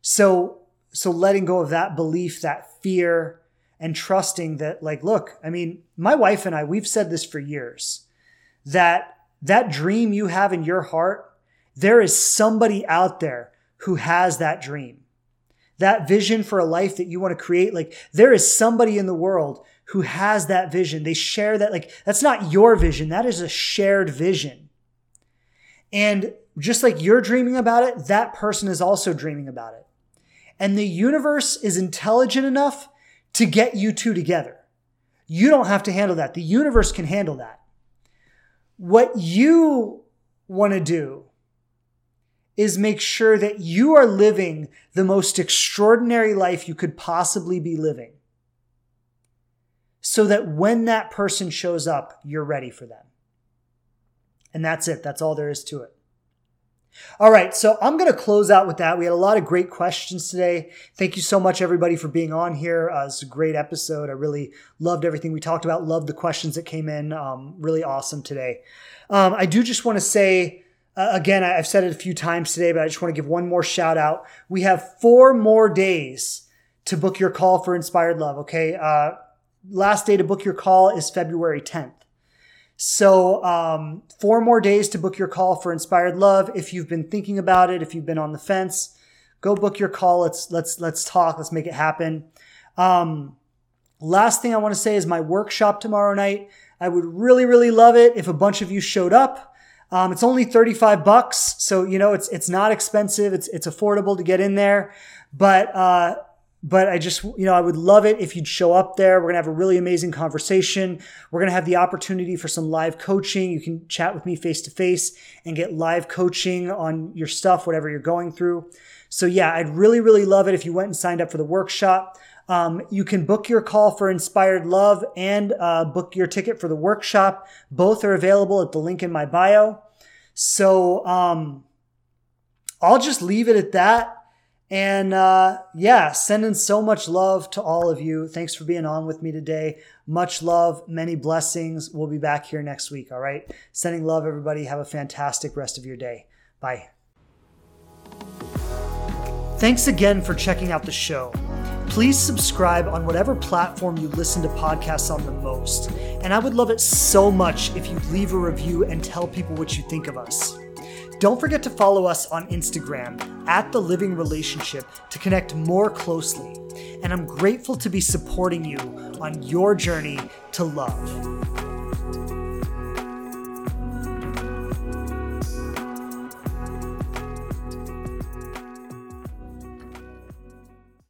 So, so letting go of that belief, that fear, and trusting that, like, look, I mean, my wife and I, we've said this for years that that dream you have in your heart, there is somebody out there who has that dream. That vision for a life that you want to create, like, there is somebody in the world who has that vision. They share that, like, that's not your vision. That is a shared vision. And just like you're dreaming about it, that person is also dreaming about it. And the universe is intelligent enough to get you two together. You don't have to handle that. The universe can handle that. What you want to do is make sure that you are living the most extraordinary life you could possibly be living. So that when that person shows up, you're ready for them. And that's it. That's all there is to it. All right, so I'm going to close out with that. We had a lot of great questions today. Thank you so much, everybody, for being on here. Uh, it's a great episode. I really loved everything we talked about. Loved the questions that came in. Um, really awesome today. Um, I do just want to say uh, again, I've said it a few times today, but I just want to give one more shout out. We have four more days to book your call for Inspired Love. Okay, uh, last day to book your call is February 10th. So, um, four more days to book your call for Inspired Love. If you've been thinking about it, if you've been on the fence, go book your call. Let's let's let's talk. Let's make it happen. Um, last thing I want to say is my workshop tomorrow night. I would really really love it if a bunch of you showed up. Um, it's only 35 bucks, so you know it's it's not expensive. It's it's affordable to get in there, but uh, but I just, you know, I would love it if you'd show up there. We're going to have a really amazing conversation. We're going to have the opportunity for some live coaching. You can chat with me face to face and get live coaching on your stuff, whatever you're going through. So, yeah, I'd really, really love it if you went and signed up for the workshop. Um, you can book your call for Inspired Love and uh, book your ticket for the workshop. Both are available at the link in my bio. So, um, I'll just leave it at that. And uh, yeah, sending so much love to all of you. Thanks for being on with me today. Much love, many blessings. We'll be back here next week. All right. Sending love, everybody. Have a fantastic rest of your day. Bye. Thanks again for checking out the show. Please subscribe on whatever platform you listen to podcasts on the most. And I would love it so much if you leave a review and tell people what you think of us. Don't forget to follow us on Instagram at The Living Relationship to connect more closely. And I'm grateful to be supporting you on your journey to love.